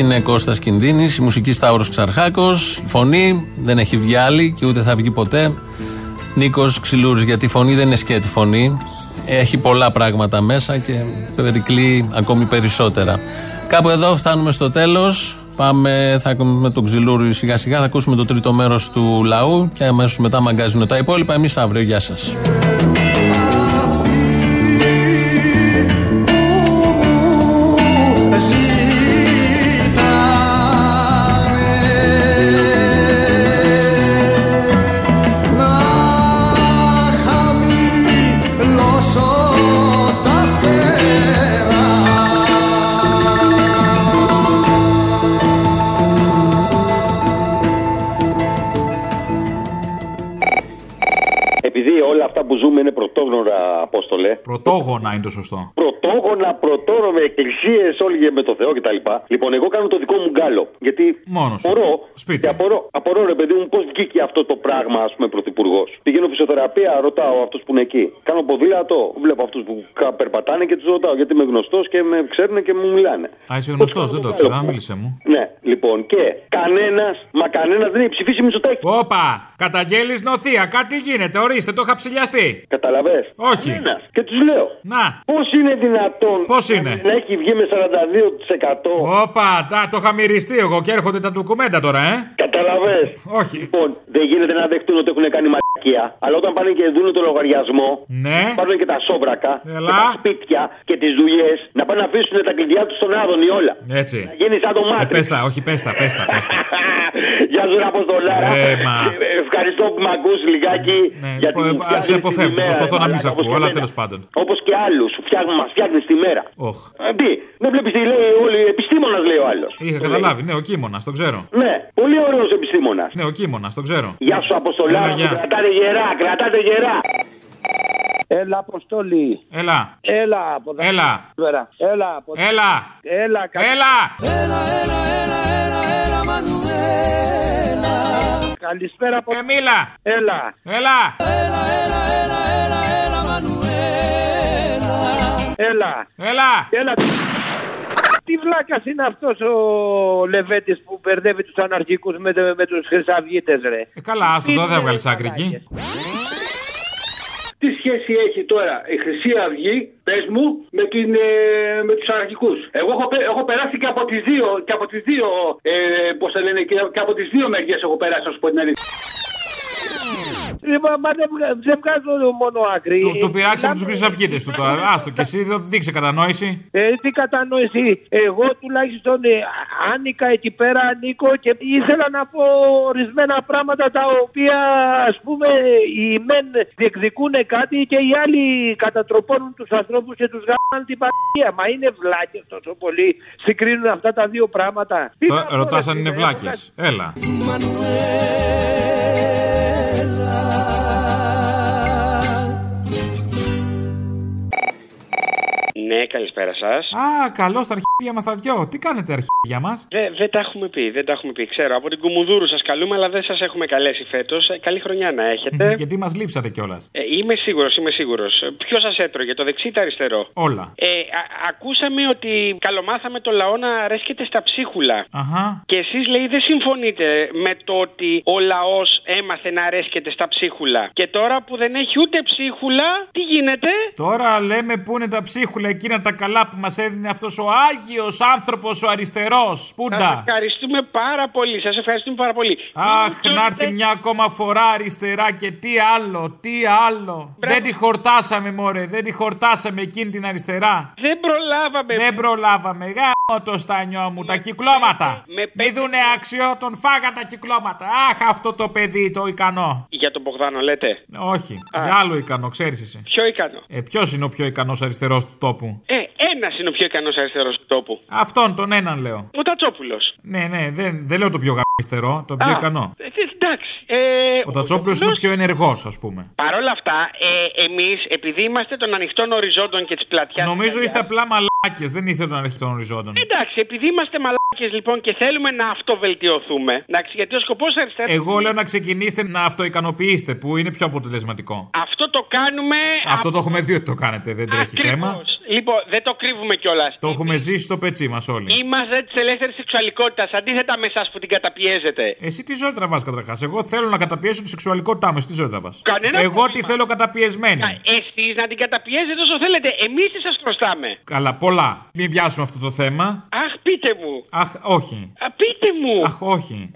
[SPEAKER 3] είναι Κώστας Κινδύνης, η μουσική Σταύρος Ξαρχάκος, η φωνή δεν έχει βγει άλλη και ούτε θα βγει ποτέ. Νίκος Ξυλούρης, γιατί η φωνή δεν είναι σκέτη φωνή. Έχει πολλά πράγματα μέσα και περικλεί ακόμη περισσότερα. Κάπου εδώ φτάνουμε στο τέλος. Πάμε, θα με τον Ξυλούρη σιγά σιγά, θα ακούσουμε το τρίτο μέρος του λαού και αμέσως μετά μαγκάζουν τα υπόλοιπα. Εμείς αύριο, γεια σας.
[SPEAKER 33] Να
[SPEAKER 21] Απόστολε.
[SPEAKER 22] Πρωτόγωνα είναι το σωστό.
[SPEAKER 21] Πρωτόγωνα, πρωτόνομε, εκκλησίες, όλοι με το Θεό κτλ. Λοιπόν, εγώ κάνω το δικό μου γκάλο. Γιατί
[SPEAKER 22] Μόνος σου.
[SPEAKER 21] απορώ,
[SPEAKER 22] Σπίτι.
[SPEAKER 21] και απορώ, απορώ, ρε παιδί μου, πώς βγήκε αυτό το πράγμα, ας πούμε, πρωθυπουργός. Πηγαίνω φυσιοθεραπεία, ρωτάω αυτούς που είναι εκεί. Κάνω ποδήλατο, βλέπω αυτούς που κα- περπατάνε και τους ρωτάω γιατί είμαι γνωστός και με ξέρουν και μου μιλάνε.
[SPEAKER 22] Α, είσαι γνωστός, δεν το ήξερα. Α, μίλησε μου.
[SPEAKER 21] Ναι, λοιπόν, και κανένας, μα κανένας δεν έχει ψηφίσει Μητσοτάκη.
[SPEAKER 22] Όπα! Καταγγέλεις νοθεία, κάτι γίνεται, ορίστε, το είχα ψηλιαστεί.
[SPEAKER 21] Καταλαβέ.
[SPEAKER 22] Όχι.
[SPEAKER 21] Κανένας. Και τους λέω.
[SPEAKER 22] Να.
[SPEAKER 21] Πώς είναι δυνατόν
[SPEAKER 22] Πώς είναι;
[SPEAKER 21] να έχει βγει με 42%.
[SPEAKER 22] Όπα, τα, το είχα μυριστεί εγώ και έρχονται τα ντοκουμέντα τώρα, ε.
[SPEAKER 21] Καταλαβέ.
[SPEAKER 22] Όχι.
[SPEAKER 21] Λοιπόν, δεν γίνεται να δεχτούν ότι έχουν κάνει μαλακία. Αλλά όταν πάνε και δουν το λογαριασμό,
[SPEAKER 22] Ναι.
[SPEAKER 21] πάρουν και τα σόβρακα,
[SPEAKER 22] Έλα.
[SPEAKER 21] και τα σπίτια και τις δουλειές, να πάνε να αφήσουν τα κλειδιά τους στον Άδωνη όλα.
[SPEAKER 22] Έτσι.
[SPEAKER 21] Να γίνει σαν το
[SPEAKER 22] Ε,
[SPEAKER 21] μάτι.
[SPEAKER 22] πες τα, όχι, πες τα, πες τα, πες τα.
[SPEAKER 21] Γεια σου, Αποστολάρα.
[SPEAKER 22] Ε, μα.
[SPEAKER 21] Ε, Ευχαριστώ που με ακούς λιγάκι.
[SPEAKER 22] Ναι,
[SPEAKER 21] γιατί
[SPEAKER 22] προ-
[SPEAKER 21] μου
[SPEAKER 22] ας,
[SPEAKER 21] φτιάχνεις
[SPEAKER 22] σε
[SPEAKER 21] τη
[SPEAKER 22] αποφεύγω,
[SPEAKER 21] μέρα,
[SPEAKER 22] προσπαθώ να μην
[SPEAKER 21] μαλάκα,
[SPEAKER 22] σε
[SPEAKER 21] όπως
[SPEAKER 22] ακούω,
[SPEAKER 21] και
[SPEAKER 22] αλλά
[SPEAKER 21] εμένα.
[SPEAKER 22] τέλος πάντων.
[SPEAKER 21] Όπως και άλλους, μας φτιάχνεις τη μέρα.
[SPEAKER 22] Οχ.
[SPEAKER 21] Ε, τι, δεν βλέπεις τι λέει όλοι, επιστήμονας λέει ο άλλος.
[SPEAKER 22] Είχα καταλάβει, ναι, ο Κίμωνας, τον ξέρω.
[SPEAKER 21] Ναι, πολύ ωραίος επιστήμονας.
[SPEAKER 22] Ναι, ο Κίμωνας, τον ξέρω.
[SPEAKER 21] Γεια σου, Αποστολάρα.
[SPEAKER 22] Έλα,
[SPEAKER 21] που
[SPEAKER 22] γεια.
[SPEAKER 21] Κρατάτε γερά, κρατάτε γερά.
[SPEAKER 37] Έλα, Αποστόλη.
[SPEAKER 22] Έλα.
[SPEAKER 37] Έλα, από τα
[SPEAKER 22] Έλα.
[SPEAKER 37] Έλα, έλα, από τα-
[SPEAKER 22] Έλα.
[SPEAKER 37] Έλα, κα-
[SPEAKER 22] Έλα.
[SPEAKER 37] Καλησπέρα, από...
[SPEAKER 22] Ε, μίλα.
[SPEAKER 37] Έλα.
[SPEAKER 22] Έλα.
[SPEAKER 37] Έλα.
[SPEAKER 22] Έλα.
[SPEAKER 37] Έλα. Τι βλάκας είναι αυτός ο Λεβέντης που μπερδεύει τους αναρχικούς με, το- με τους χρυσαυγίτες, ρε;
[SPEAKER 22] Ε, καλά, άστο,
[SPEAKER 37] Τι
[SPEAKER 22] το δεν
[SPEAKER 37] είναι,
[SPEAKER 22] έβγαλε
[SPEAKER 37] ρε,
[SPEAKER 22] άκρη εκεί.
[SPEAKER 38] Τι σχέση έχει τώρα η Χρυσή Αυγή, πες μου, με, την, ε, με τους αναρχικούς; Εγώ έχω, πε- έχω περάσει και από τις δύο, και από τις δύο ε, πώς θα λένε, και, και από τις δύο μεριές έχω περάσει, να σου πω την αλήθεια.
[SPEAKER 37] Λοιπόν, μα δεν, βγα- δεν βγάζω μόνο άκρη.
[SPEAKER 22] Το, το πειράξαμε
[SPEAKER 37] Μιλάμε-
[SPEAKER 22] τους χρυσαυγίτε του τώρα. Άστο και εσύ δεν δείξε κατανόηση.
[SPEAKER 37] Ε, τι κατανόηση. Εγώ τουλάχιστον ε, άνοικα εκεί πέρα, ανήκω και ήθελα να πω ορισμένα πράγματα τα οποία ας πούμε οι μεν διεκδικούν κάτι και οι άλλοι κατατροπώνουν τους ανθρώπους και τους γάμαν την πατρία. Μα είναι βλάκες τόσο πολύ συγκρίνουν αυτά τα δύο πράγματα. Τι
[SPEAKER 22] Τώρα
[SPEAKER 37] να πω,
[SPEAKER 22] ρωτάς
[SPEAKER 37] ρε
[SPEAKER 22] αν είναι
[SPEAKER 37] φίλε,
[SPEAKER 22] βλάκες. Έλα. love.
[SPEAKER 39] Ναι, καλησπέρα σας.
[SPEAKER 22] Α, καλώς τα αρχίδια μας τα δυο. Τι κάνετε, αρχίδια μας;
[SPEAKER 39] Δεν, δεν τα έχουμε πει, δεν τα έχουμε πει. Ξέρω, από την Κουμουδούρου σας καλούμε, αλλά δεν σας έχουμε καλέσει φέτος. καλή χρονιά να έχετε.
[SPEAKER 22] Γιατί μας λείψατε κιόλας.
[SPEAKER 39] Ε, είμαι σίγουρος, είμαι σίγουρος. Ποιος σας έτρωγε, το δεξί ή το αριστερό;
[SPEAKER 22] Όλα.
[SPEAKER 39] Ε, α- ακούσαμε ότι καλομάθαμε το λαό να αρέσκεται στα ψίχουλα.
[SPEAKER 22] Αχα.
[SPEAKER 39] Και εσείς λέει δεν συμφωνείτε με το ότι ο λαός έμαθε να αρέσκεται στα ψίχουλα. Και τώρα που δεν έχει ούτε ψίχουλα, τι γίνεται;
[SPEAKER 22] Τώρα λέμε πού είναι τα ψίχουλα εκείνα τα καλά που μας έδινε αυτός ο Άγιος άνθρωπος ο αριστερός.
[SPEAKER 39] Σας
[SPEAKER 22] Πούντα.
[SPEAKER 39] ευχαριστούμε πάρα πολύ. Σας ευχαριστούμε πάρα πολύ.
[SPEAKER 22] Αχ, να έρθει μια ακόμα φορά αριστερά και τι άλλο, τι άλλο. Δεν τη χορτάσαμε, μωρέ, δεν τη χορτάσαμε εκείνη την αριστερά.
[SPEAKER 39] Δεν προλάβαμε.
[SPEAKER 22] Δεν προλάβαμε. Γάμο το στάνιό μου, τα κυκλώματα. Μη δουνε άξιο, τον φάγα τα κυκλώματα. Αχ, αυτό το παιδί το ικανό.
[SPEAKER 39] Για τον Μπογδάνο λέτε;
[SPEAKER 22] Όχι, για άλλο ικανό, ξέρεις εσύ.
[SPEAKER 39] Ποιο ικανό;
[SPEAKER 22] Ε, Ποιος είναι ο πιο ικανός αριστερός του τόπου;
[SPEAKER 39] Ε, ένας είναι ο πιο ικανός αριστερός του τόπου.
[SPEAKER 22] Αυτόν τον έναν λέω.
[SPEAKER 39] Ο Τατσόπουλος.
[SPEAKER 22] Ναι, ναι, δεν, δεν λέω το πιο γαμιστερό, το πιο
[SPEAKER 39] Α,
[SPEAKER 22] ικανό.
[SPEAKER 39] Ε, εντάξει. Ε,
[SPEAKER 22] Ο Τατσόπουλος είναι ο πιο ενεργός, ας πούμε.
[SPEAKER 39] Παρ' όλα αυτά, ε, εμείς, επειδή είμαστε των ανοιχτών οριζόντων και της πλατιάς.
[SPEAKER 22] Νομίζω είστε απλά μαλάκες, δεν είστε των ανοιχτών οριζόντων.
[SPEAKER 39] Εντάξει, επειδή είμαστε μαλάκες λοιπόν και θέλουμε να αυτοβελτιωθούμε. Εντάξει, γιατί ο σκοπός αριστερά.
[SPEAKER 22] Εγώ λέω να ξεκινήσετε να αυτοικανοποιήσετε, που είναι πιο αποτελεσματικό.
[SPEAKER 39] Αυτό το κάνουμε.
[SPEAKER 22] Αυτό το έχουμε δει ότι το κάνετε, δεν τρέχει θέμα.
[SPEAKER 39] Ακριβώς. Λοιπόν, δεν το κρύβουμε κιόλας.
[SPEAKER 22] Το έχουμε ζήσει στο πετσί μας όλοι.
[SPEAKER 39] Είμαστε της ελεύθερης σεξουαλικότητας, αντίθετα με εσάς που την καταπιέζετε.
[SPEAKER 22] Εσύ τι ζωή τραβάς καταρχάς; Εγώ θέλω να καταπιέσω τη σεξουαλικότητά μου. εσύ Τι ζωή τραβάς;
[SPEAKER 39] Κανένα
[SPEAKER 22] Εγώ
[SPEAKER 39] πρόβλημα.
[SPEAKER 22] τη θέλω καταπιεσμένη.
[SPEAKER 39] Εσείς να την καταπιέζετε όσο θέλετε. Εμείς τι σας χρωστάμε.
[SPEAKER 22] Καλά, πολλά. Μην πιάσουμε αυτό το θέμα.
[SPEAKER 39] Αχ, πείτε μου.
[SPEAKER 22] Αχ, όχι.
[SPEAKER 39] Α, πείτε μου.
[SPEAKER 22] Αχ, όχι.